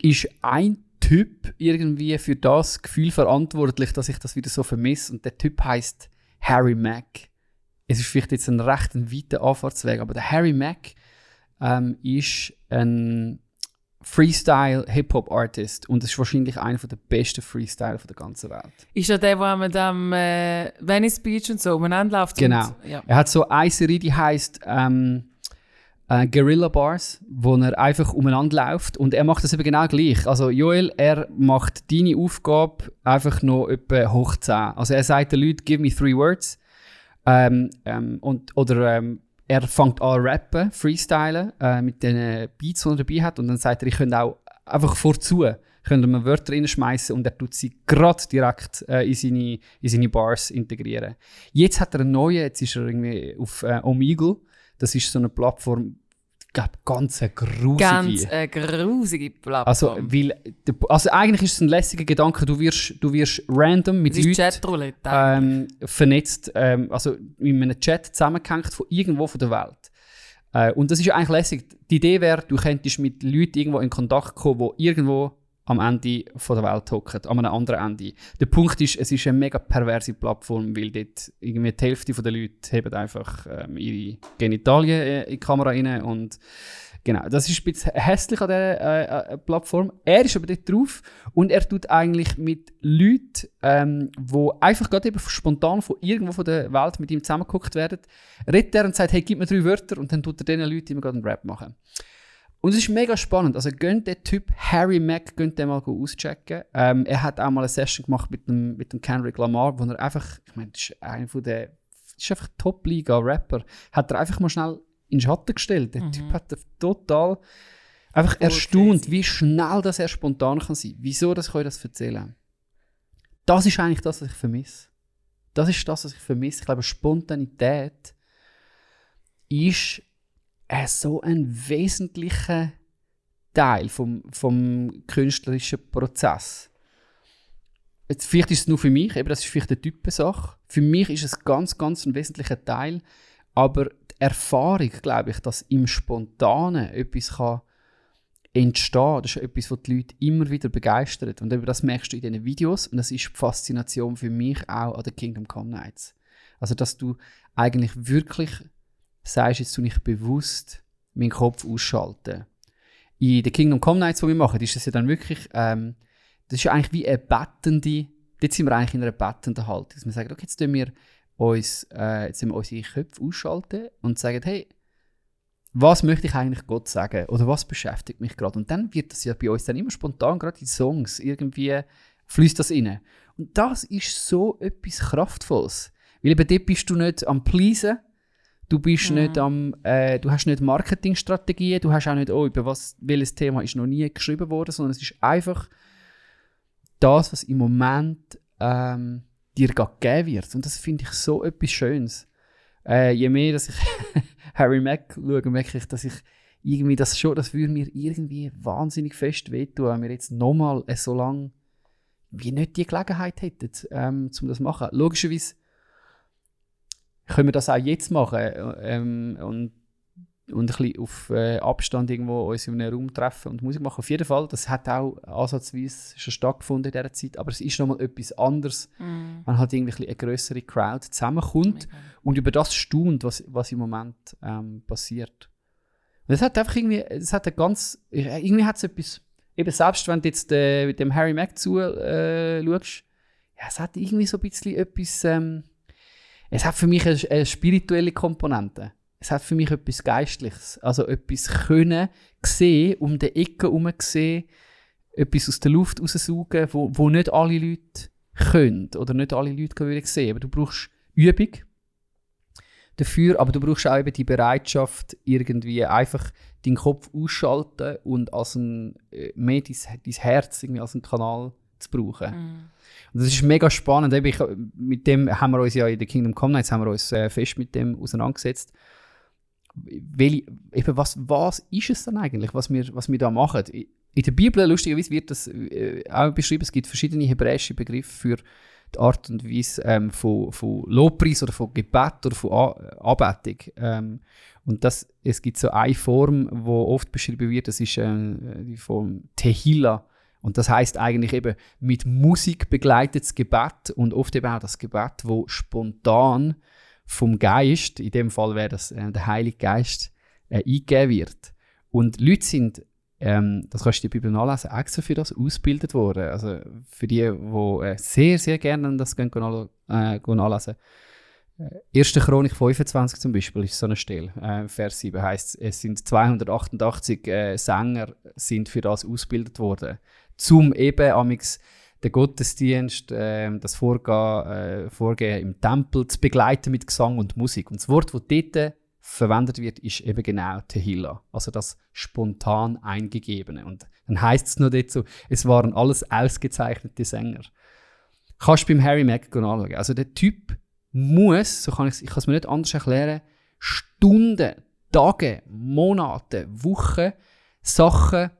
D: ist ein Typ irgendwie für das Gefühl verantwortlich, dass ich das wieder so vermisse. Und der Typ heißt Harry Mack. Es ist vielleicht jetzt ein recht ein weiter Anfahrtsweg, aber der Harry Mack ähm, ist ein Freestyle-Hip-Hop-Artist und ist wahrscheinlich einer der besten Freestyler der ganzen Welt.
A: Ist ja der, der mit dem äh, Venice Beach und so umeinander läuft?
D: Genau.
A: Und, ja.
D: Er hat so eine Serie, die heißt ähm, äh, Guerilla Bars, wo er einfach umeinander läuft und er macht das eben genau gleich. Also Joel, er macht deine Aufgabe einfach noch etwa hoch 10. Also er sagt den Leuten, give me three words. Ähm, ähm, und, oder ähm, er fängt an rappen, freestylen, äh, mit den Beats, die er dabei hat und dann sagt er, ich könnte auch einfach vorzu, könnte man Wörter reinschmeißen und er tut sie gerade direkt äh, in, seine, in seine Bars integrieren. Jetzt hat er einen neuen, jetzt ist er irgendwie auf äh, Omegle, das ist so eine Plattform, glaube, ganz eine grusige.
A: Ganz eine grusige Plattform.
D: also, weil, also eigentlich ist es ein lässiger Gedanke, du wirst, du wirst random mit Leuten ähm, vernetzt, ähm, also in einem Chat zusammengehängt von irgendwo von der Welt. Äh, und das ist ja eigentlich lässig. Die Idee wäre, du könntest mit Leuten irgendwo in Kontakt kommen, die irgendwo am Ende der Welt hocken, an einem anderen Ende. Der Punkt ist, es ist eine mega perverse Plattform, weil dort irgendwie die Hälfte der Leute haben einfach ähm, ihre Genitalien äh, in die Kamera rein und Genau, das ist ein bisschen hässlich an dieser äh, äh, Plattform. Er ist aber dort drauf und er tut eigentlich mit Leuten, ähm, einfach gerade eben spontan von irgendwo von der Welt mit ihm zusammengeguckt werden, redet er und sagt, hey, gib mir drei Wörter und dann tut er diesen Leuten immer gerade einen Rap machen. Und es ist mega spannend. Also gönnt der Typ Harry Mack, gönnt den mal auschecken. Ähm, er hat auch mal eine Session gemacht mit dem, mit dem Kendrick Lamar, wo er einfach, ich meine, das ist einer von der, das ist einfach Top-Liga-Rapper, hat er einfach mal schnell in den Schatten gestellt. Der Typ hat total einfach erstaunt, wie schnell das er spontan kann sein. Wieso das kann ich das erzählen? Das ist eigentlich das, was ich vermisse. Das ist das, was ich vermisse. Ich glaube, Spontanität ist äh, so ein wesentlicher Teil vom, vom künstlerischen Prozess. Jetzt, vielleicht ist es nur für mich, eben das ist vielleicht eine Typensache. Für mich ist es ganz, ganz ein wesentlicher Teil. Aber die Erfahrung, glaube ich, dass im Spontanen etwas kann entstehen, das ist etwas, was die Leute immer wieder begeistert. Und eben das merkst du in diesen Videos. Und das ist die Faszination für mich auch an den Kingdom Come Nights. Also, dass du eigentlich wirklich sagst, jetzt tue ich bewusst meinen Kopf ausschalten. In den Kingdom Come Nights, die wir machen, ist das ja dann wirklich, ähm, das ist ja eigentlich wie eine bettende, dort sind wir eigentlich in einer bettenden Haltung. Dass wir sagen, okay, jetzt tun wir uns, äh, jetzt wir unsere Köpfe ausschalten und sagen, hey, was möchte ich eigentlich Gott sagen? Oder was beschäftigt mich gerade? Und dann wird das ja bei uns dann immer spontan, gerade in Songs, irgendwie fließt das rein. Und das ist so etwas Kraftvolles. Weil eben dort bist du nicht am Pleasen, du bist nicht am, äh, du hast nicht Marketingstrategien, du hast auch nicht, oh, über was, welches Thema ist noch nie geschrieben worden, sondern es ist einfach das, was im Moment ähm, dir gerade gegeben wird. Und das finde ich so etwas Schönes. Äh, je mehr, dass ich Harry Mack schaue, merke ich, dass ich irgendwie das schon, das würde mir irgendwie wahnsinnig fest wehtun, wenn wir jetzt nochmal äh, so lange wie nicht die Gelegenheit hätten, ähm, um das zu machen. Logischerweise können wir das auch jetzt machen äh, ähm, und, und ein bisschen auf äh, Abstand irgendwo uns in einem Raum treffen und Musik machen. Auf jeden Fall, das hat auch ansatzweise schon stattgefunden in dieser Zeit, aber es ist nochmal etwas anderes,
A: Mhm.
D: wenn halt irgendwie eine größere Crowd zusammenkommt und über das staunt, was, was im Moment ähm, passiert. Und es hat einfach irgendwie, es hat ein ganz, irgendwie hat es etwas, eben selbst wenn du jetzt äh, mit dem Harry Mack zu äh, schaust, ja, es hat irgendwie so ein bisschen etwas, ähm, es hat für mich eine, eine spirituelle Komponente. Es hat für mich etwas Geistliches. Also etwas können, sehen, um die Ecke herum sehen, etwas aus der Luft raussaugen, wo, wo nicht alle Leute können oder nicht alle Leute können sehen. Aber du brauchst Übung dafür, aber du brauchst auch eben die Bereitschaft, irgendwie einfach deinen Kopf ausschalten und als ein, äh, mehr dein, dein Herz irgendwie als einen Kanal zu brauchen. Und das ist mega spannend. Ich, mit dem haben wir uns ja in der Kingdom Come Nights haben wir uns äh, fest mit dem auseinandergesetzt. Welche, eben was, was ist es dann eigentlich, was wir, was wir da machen? In der Bibel, lustigerweise, wird das äh, auch beschrieben, es gibt verschiedene hebräische Begriffe für die Art und Weise ähm, von, von Lobpreis oder von Gebet oder von A Anbetung. Ähm, und das, es gibt so eine Form, wo oft beschrieben wird, das ist äh, die Form Tehila. Und das heißt eigentlich eben mit Musik begleitetes Gebet und oft eben auch das Gebet, wo spontan vom Geist, in dem Fall wäre das äh, der Heilige Geist, äh, eingegeben wird. Und Leute sind, ähm, das kannst du in der Bibel nachlesen, extra für das ausgebildet worden. Also für die, die äh, sehr, sehr gerne das gehen, gehen, äh, gehen nachlesen. Äh, 1. Chronik 25 zum Beispiel ist so eine Stelle. Äh, Vers 7 heißt es sind 288 äh, Sänger sind für das ausgebildet worden, zum eben amix den Gottesdienst, äh, das Vorgehen, äh, Vorgehen im Tempel zu begleiten mit Gesang und Musik. Und das Wort, das dort verwendet wird, ist eben genau Tehillah, also das spontan eingegebene. Und dann heißt es noch dazu, es waren alles ausgezeichnete Sänger. Kannst du beim Harry Mack anschauen. Also der Typ muss, so kann ich, es mir nicht anders erklären, Stunden, Tage, Monate, Wochen Sachen,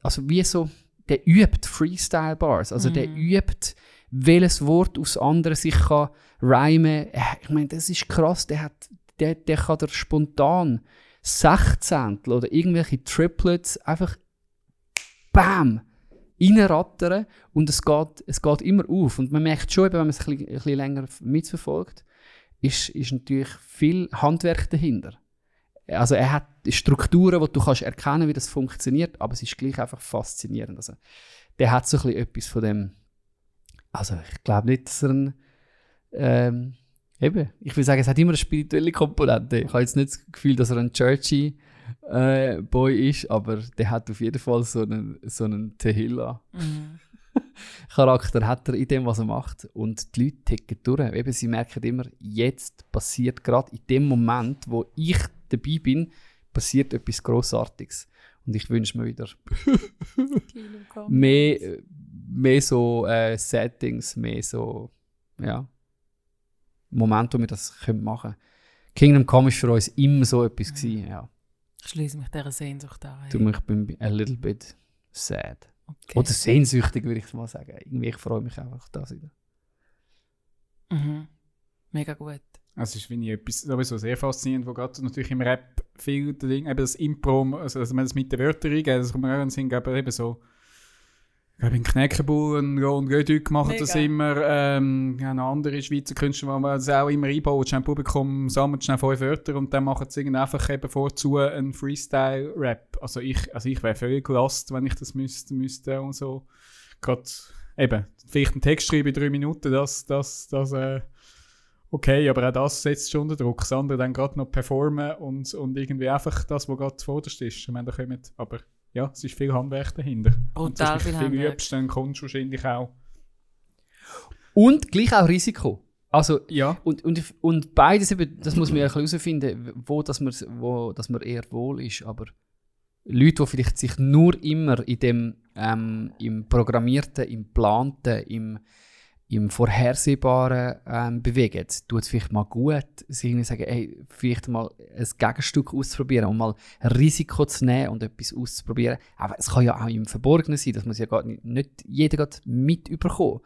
D: also wie so, der übt Freestyle Bars, also der übt, welches Wort aus anderen sich kann rhymen. Äh, Ich meine, das ist krass, der hat, der, der kann der spontan Sechzehntel oder irgendwelche Triplets einfach BAM! reinrattern und es geht, es geht immer auf. Und man merkt schon, wenn man es ein bisschen, ein bisschen länger mitverfolgt, ist, ist natürlich viel Handwerk dahinter. Also er hat Strukturen, wo du kannst erkennen, wie das funktioniert, aber es ist gleich einfach faszinierend. Also der hat so ein bisschen etwas von dem. Also ich glaube nicht, dass er ein ähm, eben, ich will sagen, es hat immer eine spirituelle Komponente. Ich habe jetzt nicht das Gefühl, dass er ein Churchy äh, Boy ist, aber der hat auf jeden Fall so einen, so einen Tehillah.
A: Mhm.
D: Charakter hat er in dem, was er macht. Und die Leute ticken durch. Eben, sie merken immer, jetzt passiert gerade in dem Moment, wo ich dabei bin, passiert etwas Grossartiges. Und ich wünsche mir wieder mehr, mehr so äh, Settings, mehr so, ja, Momente, wo wir das können machen können. Kingdom Come ist für uns immer so etwas gewesen, ja.
A: Ich schließe mich dieser Sehnsucht an.
D: Du, ich bin a little bit sad.
A: Okay.
D: Oder sehnsüchtig, würde ich mal sagen. Irgendwie, ich freue mich einfach das wieder.
A: Mhm. Mega gut.
F: Also es ist finde ich etwas sowieso sehr faszinierend, wo gerade natürlich im Rap viel Ding, eben das Impro, also, also wenn es mit den Wörtern reingeht, das kommt mir auch in den Sinn, eben so ich glaube, in Knäckebull und Ron Gödük machen das immer. Ähm, ja, noch andere Schweizer Künstler, die man das auch immer einbauen. Schnell Publikum sammelt schnell fünf Wörter und dann machen sie einfach eben vorzu einen Freestyle-Rap. Also ich, also ich wäre völlig lost, wenn ich das müsste, müsste und so. Gerade eben, vielleicht einen Text schreiben in drei Minuten, das, das, das, äh, okay, aber auch das setzt schon unter Druck. Das andere dann gerade noch performen und, und irgendwie einfach das, was gerade zuvorderst ist. Ich meine, da kommen, aber ja, es ist viel Handwerk dahinter. und
A: Brutal
F: sonst
A: viel Handwerk.
F: übst, dann kommst du wahrscheinlich auch.
D: Und gleich auch Risiko. Also,
F: Ja.
D: und, und, und beides, eben, das muss man ja herausfinden, wo, dass man, wo dass man eher wohl ist. Aber Leute, die vielleicht sich nur immer in dem, ähm, im Programmierten, im Planten, im, im Vorhersehbaren ähm, bewegen, tut es vielleicht mal gut, sich irgendwie sagen, ey, vielleicht mal ein Gegenstück auszuprobieren und mal ein Risiko zu nehmen und etwas auszuprobieren. Aber es kann ja auch im Verborgenen sein, das muss ja gar nicht, nicht jeder gerade mit überkommen.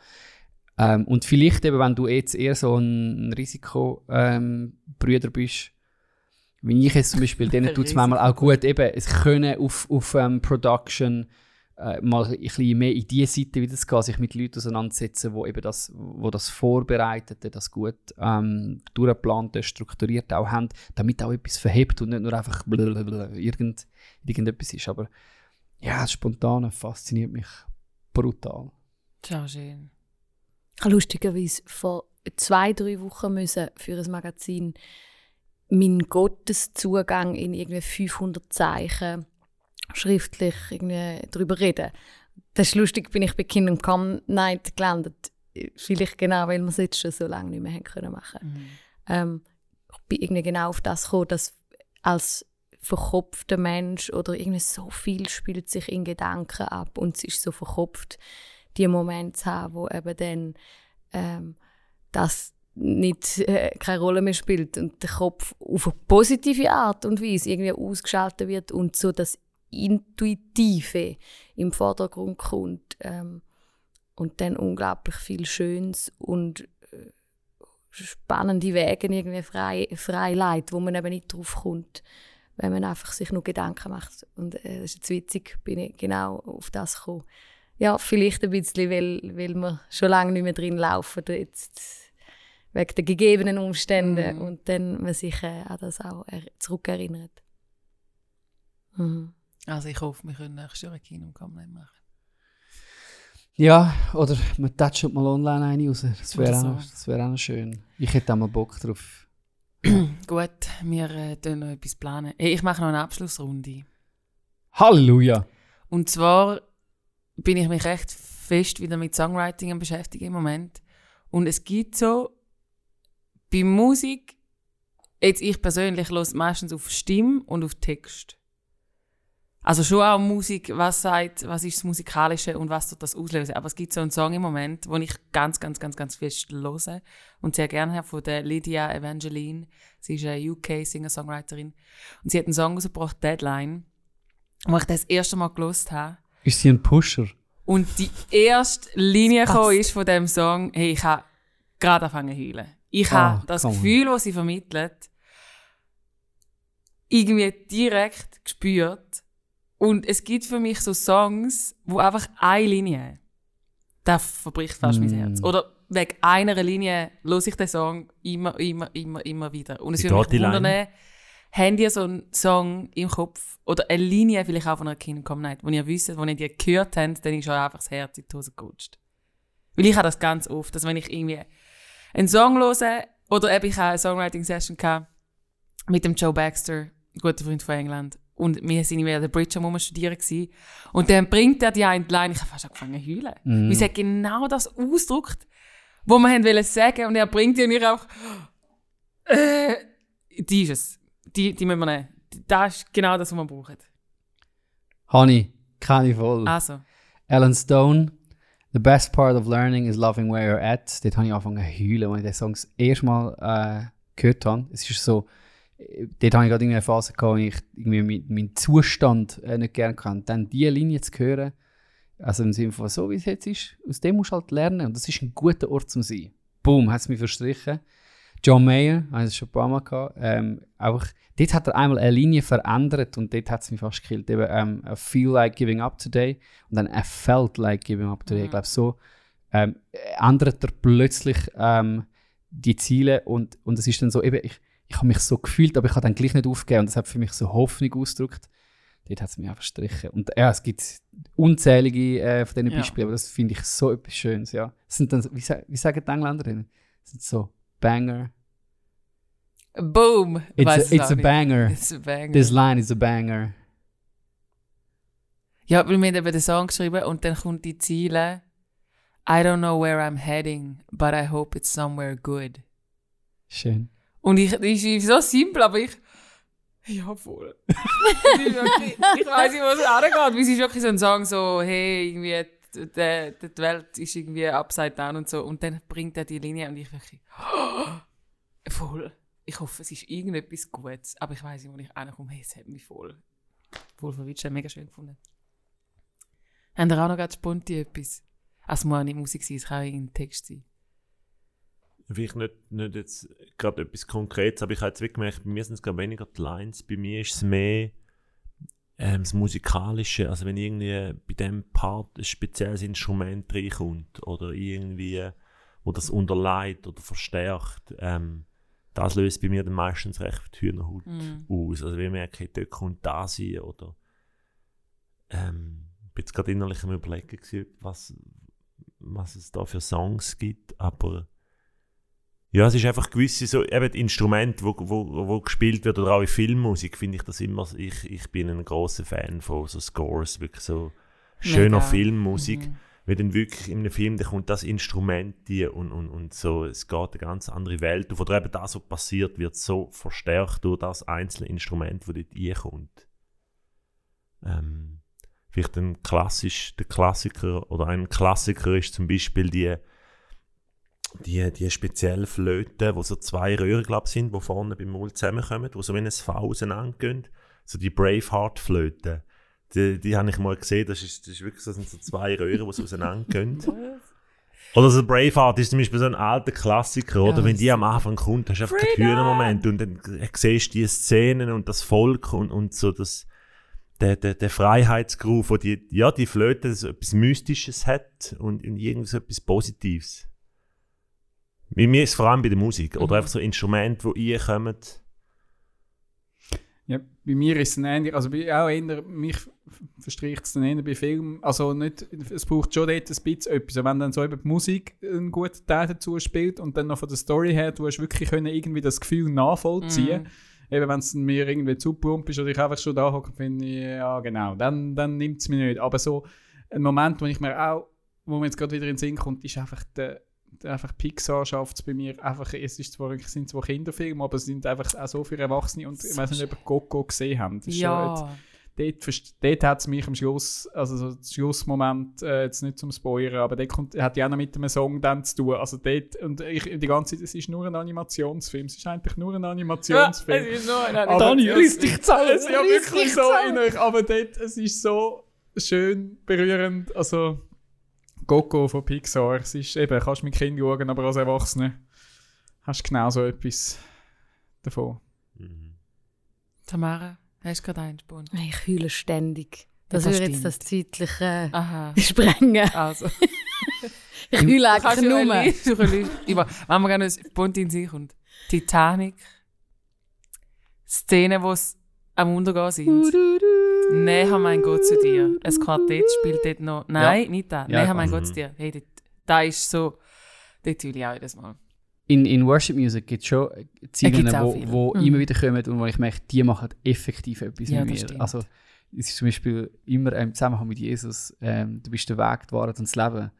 D: Ähm, und vielleicht eben, wenn du jetzt eher so ein Risikobrüder ähm, bist, wie ich jetzt zum Beispiel, denen tut es manchmal auch gut, eben, es können auf, auf ähm, Production äh, mal ein bisschen mehr in die Seite wieder zu gehen, sich mit Leuten auseinandersetzen, wo eben das, wo das Vorbereitete, das gut ähm, durchgeplante, strukturiert auch haben, damit auch etwas verhebt und nicht nur einfach blablabla irgend, irgendetwas ist. Aber ja, das Spontane fasziniert mich brutal.
A: Ciao, schön.
E: Ich habe lustigerweise vor zwei, drei Wochen müssen für ein Magazin meinen Gotteszugang in irgendwie 500 Zeichen schriftlich irgendwie darüber reden. Das ist lustig, bin ich bei Kingdom Come Night gelandet. Vielleicht genau, weil wir es jetzt schon so lange nicht mehr haben können machen.
A: Mhm.
E: Ähm, ich bin irgendwie genau auf das gekommen, dass als verkopfter Mensch oder irgendwie so viel spielt sich in Gedanken ab und es ist so verkopft, die Momente zu haben, wo eben dann ähm, das nicht äh, keine Rolle mehr spielt und der Kopf auf eine positive Art und Weise irgendwie ausgeschaltet wird und so das Intuitive im Vordergrund kommt. Ähm, und dann unglaublich viel Schönes und äh, spannende Wege irgendwie frei, frei leitet, wo man eben nicht drauf kommt, wenn man einfach sich nur Gedanken macht. Und äh, das ist jetzt witzig, bin ich genau auf das gekommen. Ja, vielleicht ein bisschen, weil, weil wir schon lange nicht mehr drin laufen, jetzt wegen der gegebenen Umstände
A: Mhm.
E: und dann man sich äh, an das auch er zurückerinnert. Mhm.
A: Also ich hoffe, wir können nächstes Jahr ein Kino kommen machen.
D: Ja, oder man toucht mal online eine raus. Das wäre auch, das wär auch noch schön. Ich hätte auch mal Bock drauf.
A: Gut, wir äh, tun noch etwas planen. Hey, ich mache noch eine Abschlussrunde.
D: Halleluja!
A: Und zwar bin ich mich recht fest wieder mit Songwriting am beschäftigen im Moment. Und es gibt so bei Musik, jetzt ich persönlich los meistens auf Stimme und auf Text. Also schon auch Musik, was sagt, was ist das Musikalische und was tut das auslösen. Aber es gibt so einen Song im Moment, den ich ganz, ganz, ganz, ganz fest höre und sehr gerne habe, von der Lydia Evangeline. Sie ist eine UK-Singer-Songwriterin. Und sie hat einen Song rausgebracht, Deadline, wo ich das erste Mal gelost habe.
D: Ist sie ein Pusher?
A: Und die erste Linie
E: Das
A: ist von dem Song, hey, ich habe gerade angefangen zu heulen. Ich
D: Ah,
A: habe das
D: come on.
A: Gefühl, das sie vermittelt, irgendwie direkt gespürt. Und es gibt für mich so Songs, wo einfach eine Linie, da verbricht fast mein
D: Mm.
A: Herz. Oder wegen einer Linie höre ich den Song immer, immer, immer, immer wieder. Und es würde mich
C: die Line?
A: wundern, habt ihr so einen Song im Kopf oder eine Linie vielleicht auch von einer Kingdom Night, wo ihr wisst, wo ihr die gehört habt, dann ist euch einfach das Herz in die Hose gerutscht. Weil ich habe das ganz oft, dass wenn ich irgendwie einen Song höre oder eben ich habe eine Songwriting-Session mit dem Joe Baxter, guter Freund von England, und wir sind in der Bridge am studieren gewesen. und dann bringt er die eine Line, ich habe fast angefangen zu heulen.
D: Mhm.
A: Weil sie hat genau das ausgedrückt, was wir haben sagen und er bringt die und ich auch äh, die ist es. Die, die müssen wir nehmen. Das ist genau das, was wir brauchen.
D: Honey, kann ich voll.
A: Also,
D: Alan Stone, The best part of learning is loving where you're at. Dort habe ich angefangen zu heulen, als ich den Song das erste Mal äh, gehört habe. Es ist so, dort habe ich gerade eine Phase gehabt, wo ich irgendwie meinen Zustand äh, nicht gerne kann. Dann diese Linie zu hören, also im Sinne von so, wie es jetzt ist, aus dem musst du halt lernen. Und das ist ein guter Ort zum sein. Boom, hat es mich verstrichen. John Mayer, habe ich das schon ein paar Mal gehabt, ähm, einfach, dort hat er einmal eine Linie verändert und dort hat es mich fast gekillt. Eben, ähm, I feel like giving up today und dann I felt like giving up today. Ich glaube, so ähm, ändert er plötzlich ähm, die Ziele und, und es ist dann so, eben, ich, ich habe mich so gefühlt, aber ich habe dann gleich nicht aufgegeben und das hat für mich so Hoffnung ausgedrückt. Dort hat es mich einfach verstrichen. Und ja, es gibt unzählige äh, von diesen
A: Ja.
D: Beispielen, aber das finde ich so etwas Schönes, ja. Es sind dann, wie, wie sagen die Engländerinnen? Es sind so Banger.
A: boom!
D: It's, a, it's a banger.
A: It's a banger.
D: This line is a banger.
A: Ja, weil wir haben eben den Song geschrieben und dann kommt die Ziele. I don't know where I'm heading, but I hope it's somewhere good.
D: Schön.
A: Und ich, das ist so simpel, aber ich. Ja, voll. Ich weiß nicht, was es angeht. weil Es ist wirklich so ein Song, so, hey, irgendwie, die, die, Welt ist irgendwie upside down und so. Und dann bringt er die Linie und ich wirklich. Voll. Ich hoffe, es ist irgendetwas Gutes. Aber ich weiß nicht, wo ich reinkomme. Hey, es hat mich voll. Voll verwitscht, mega schön gefunden. Haben ihr auch noch ganz spontan etwas? Also, es muss auch nicht Musik sein, es kann auch irgendein Text sein.
C: Vielleicht nicht, nicht jetzt gerade etwas Konkretes, aber ich habe jetzt wirklich gemerkt, bei mir sind es gerade weniger die Lines, bei mir ist es mehr ähm, das Musikalische, also wenn irgendwie bei dem Part ein spezielles Instrument reinkommt oder irgendwie, wo das unterleitet oder verstärkt, ähm, das löst bei mir dann meistens recht die Hühnerhaut
A: Mm.
C: aus. Also wenn ich merke, hey, dort kommt das hin oder ähm, ich bin jetzt gerade innerlich am überlegen gewesen, was, was es da für Songs gibt, aber ja, es ist einfach gewisse so, eben Instrumente, wo, wo, wo gespielt wird oder auch in Filmmusik, finde ich das immer, ich, ich bin ein großer Fan von so Scores, wirklich so schöner
A: Mega.
C: Filmmusik,
A: Mhm.
C: weil dann wirklich in einem Film, da kommt das Instrument die und, und, und so, es geht eine ganz andere Welt auf, oder eben das, was passiert, wird so verstärkt durch das einzelne Instrument, das dort reinkommt. Ähm, vielleicht ein klassisch, der Klassiker, oder ein Klassiker ist zum Beispiel die die, die spezielle Flöte, wo so zwei Röhren, sind, die vorne beim Mund zusammenkommen, wo so wie ein V auseinandergehen. So die Braveheart-Flöte, Die, die habe ich mal gesehen, das ist, das ist wirklich das sind so zwei Röhren, die so auseinandergehen. Oder so Braveheart ist zum Beispiel so ein alter Klassiker, oder?
A: Ja,
C: Wenn die am Anfang kommt, hast du einfach den Hühnermoment und dann siehst du die Szenen und das Volk und, und so das, der, der, der Freiheitsgruf, wo die, ja, die Flöte so etwas Mystisches hat und, und irgendwie so etwas Positives. Bei mir ist es vor allem bei der Musik, oder einfach so Instrumente, die reinkommen.
F: Ja, bei mir ist es ein ähnlich, also bei, auch eher, mich verstricht es dann eher bei Filmen, also nicht, es braucht schon dort ein bisschen etwas, wenn dann so eben die Musik einen guten Teil dazu spielt und dann noch von der Story her, du hast wirklich können irgendwie das Gefühl nachvollziehen,
A: Mhm.
F: eben wenn es mir irgendwie zu plump ist oder ich einfach schon da hocke finde, ja genau, dann, dann nimmt es mich nicht, aber so ein Moment, wo ich mir auch, wo mir jetzt gerade wieder in den Sinn kommt, ist einfach der einfach Pixar schafft es bei mir einfach, es ist zwar, es sind zwar Kinderfilme, aber es sind einfach auch so für Erwachsene und ich weiß nicht, ob ihr Coco gesehen jetzt-
A: Ja.
F: dort, dort hat es mich am Schluss, also so Schlussmoment, äh, jetzt nicht zum Spoilern, aber der kommt, hat ja auch noch mit einem Song dann zu tun. Also dort, und ich, die ganze Zeit, es ist nur ein Animationsfilm. Es ist eigentlich nur ein Animationsfilm.
A: es ist nur ein
D: Dani,
F: es-
D: riss dich zusammen,
F: Es ist ja wirklich so in euch, aber dort, es ist so schön berührend. Also, Coco von Pixar, es ist eben, kannst mit Kind schauen, aber als Erwachsene hast du genau so etwas davon.
A: Tamara, hast du gerade einen Spund?
E: Ich heule ständig. Das,
A: Das
E: würde jetzt das zeitliche
A: Aha.
E: sprengen.
A: Also.
E: Ich heule
A: ja
E: nur.
A: über- Wenn man gerne ein Spund in sich kommt. Titanic. Szenen, wo es am Untergehen sind. Näher mein Gott zu dir. Ein Quartett spielt dort noch. Nein, nicht da.
D: Ja,
A: Näher mein Gott
C: weiß.
A: zu dir. Hey, da ist so. Dort heule ich auch jedes Mal.
D: In, in Worship Music gibt es schon Zeilen,
A: gibt's auch
D: wo,
A: viele.
D: wo
E: Mhm.
D: immer wieder kommen und wo ich merke, die machen effektiv etwas
A: Ja,
D: mit mir. Also, es ist zum Beispiel immer im Zusammenhang mit Jesus, ähm, du bist der Weg, die Wahrheit und das Leben,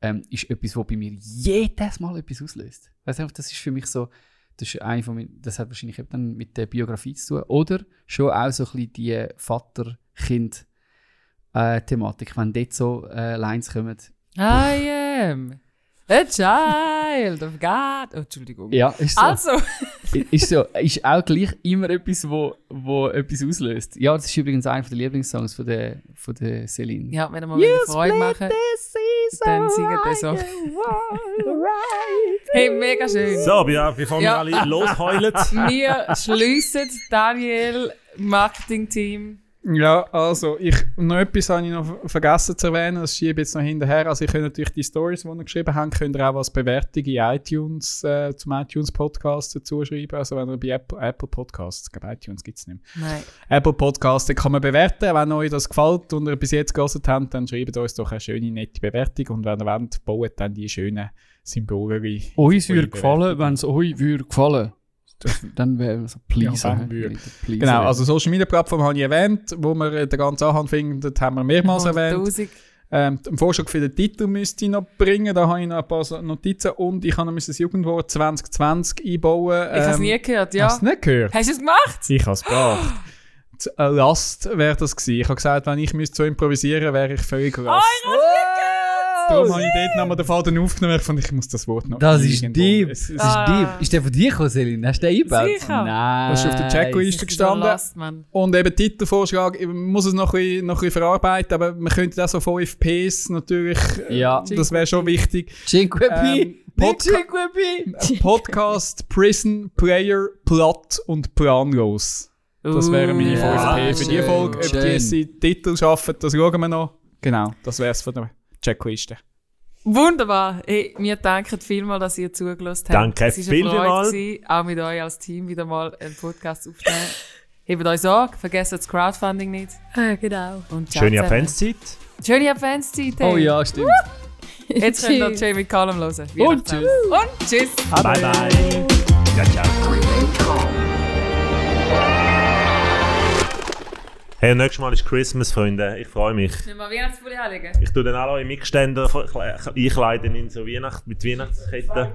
D: ähm, ist etwas, was bei mir jedes Mal etwas auslöst. Weißt du, das ist für mich so, das ist eine von meinen, das hat wahrscheinlich eben dann mit der Biografie zu tun. Oder schon auch so ein bisschen die Vater-Kind-Thematik, wenn dort so äh, Lines kommen.
A: I am a child of God. Oh, Entschuldigung.
D: Ja, ist so.
A: Also.
D: ist so, ist auch gleich immer etwas, wo, wo etwas auslöst. Ja, das ist übrigens einer der Lieblingssongs von der, von der Celine.
A: Ja, wenn wir mal wieder Freude machen, dann singen wir so. Hey, mega schön.
C: So, ja, bevor wir
A: Ja.
C: alle losheulen.
A: Wir schliessen Daniel, Marketing-Team.
F: Ja, also, ich, noch etwas habe ich noch ver- vergessen zu erwähnen, das schiebe ich jetzt noch hinterher. Also, ich könnt natürlich die Stories, die ihr geschrieben habt, könnt ihr auch als Bewertung in iTunes, äh, zum iTunes-Podcast dazu schreiben. Also, wenn ihr bei Apple, Apple Podcasts, ich glaube, iTunes gibt es nicht mehr.
A: Nein.
F: Apple Podcasts, kann man bewerten. Wenn euch das gefällt und ihr bis jetzt gehört habt, dann schreibt uns doch eine schöne, nette Bewertung. Und wenn ihr wollt, baut dann die schönen Symbole.
D: Uns würde gefallen, wenn es euch würde gefallen. Das, dann wäre so please.
F: Ja,
D: hä?
F: dann würde.
D: Wieder please
F: Genau, also Social Media Plattform habe ich erwähnt, wo wir äh, den ganzen Anhang findet, haben wir mehrmals erwähnt.
A: 100'000.
F: Ähm, den Vorschlag für den Titel müsste ich noch bringen, da habe ich noch ein paar Notizen und ich habe noch das Jugendwort 2020 einbauen.
A: Ich habe es
F: Ähm,
A: nie gehört, ja.
F: Hast du nicht gehört?
A: Hast du es gemacht?
F: Ich habe es. Z- Eine Last wäre das gewesen. Ich habe gesagt, wenn ich müsste so improvisieren wäre ich völlig lost. Darum habe ich dort nochmal den Faden aufgenommen. Ich fand, ich muss das Wort noch
D: Das ist deep.
F: Es, es
D: Das ist
A: Ah.
D: deep. Ist der von dir gekommen, Celine? Hast du den eingebaut?
A: Sicher.
D: Nein.
F: Das ist auf der Checkliste gestanden.
A: Mann.
F: Und eben Titelvorschlag, ich muss es noch ein, bisschen, noch ein bisschen verarbeiten, aber man könnte auch so 5 Ps natürlich, äh,
D: Ja.
F: das wäre schon wichtig.
D: Cinque
F: Ähm. Podca-
D: Cinque Pi.
F: Podcast, Prison, Player, Platt und Planlos. Das wären meine
A: Uh,
F: 5
A: ja.
F: P für die Folge. Ob die
D: schön.
F: jetzt die Titel schaffen, das schauen wir noch. Genau, das wäre es von der Checkliste.
A: Wunderbar. Hey, wir danken vielmals, dass ihr zugelassen habt.
C: Danke
A: es
C: vielmals.
A: auch mit euch als Team wieder mal einen Podcast aufzunehmen. Hebt euch Sorge, vergesst das Crowdfunding nicht.
E: Ah, genau.
A: Und ciao
C: Schöne. Adventszeit.
A: Schöne Adventszeit. hey.
D: Oh ja, stimmt.
A: Jetzt könnt ihr
E: Tschüss.
A: Jamie Cullum hören.
D: Und
A: Weihnachten. Und tschüss.
C: Bye bye. Ja, ciao. Hey, nächstes Mal ist Christmas, Freunde. Ich freue mich.
A: Müssen wir Weihnachtspulli anlegen?
C: Ich tue dann alle eure Mitstände einkleiden in so Weihnacht mit Weihnachtsketten.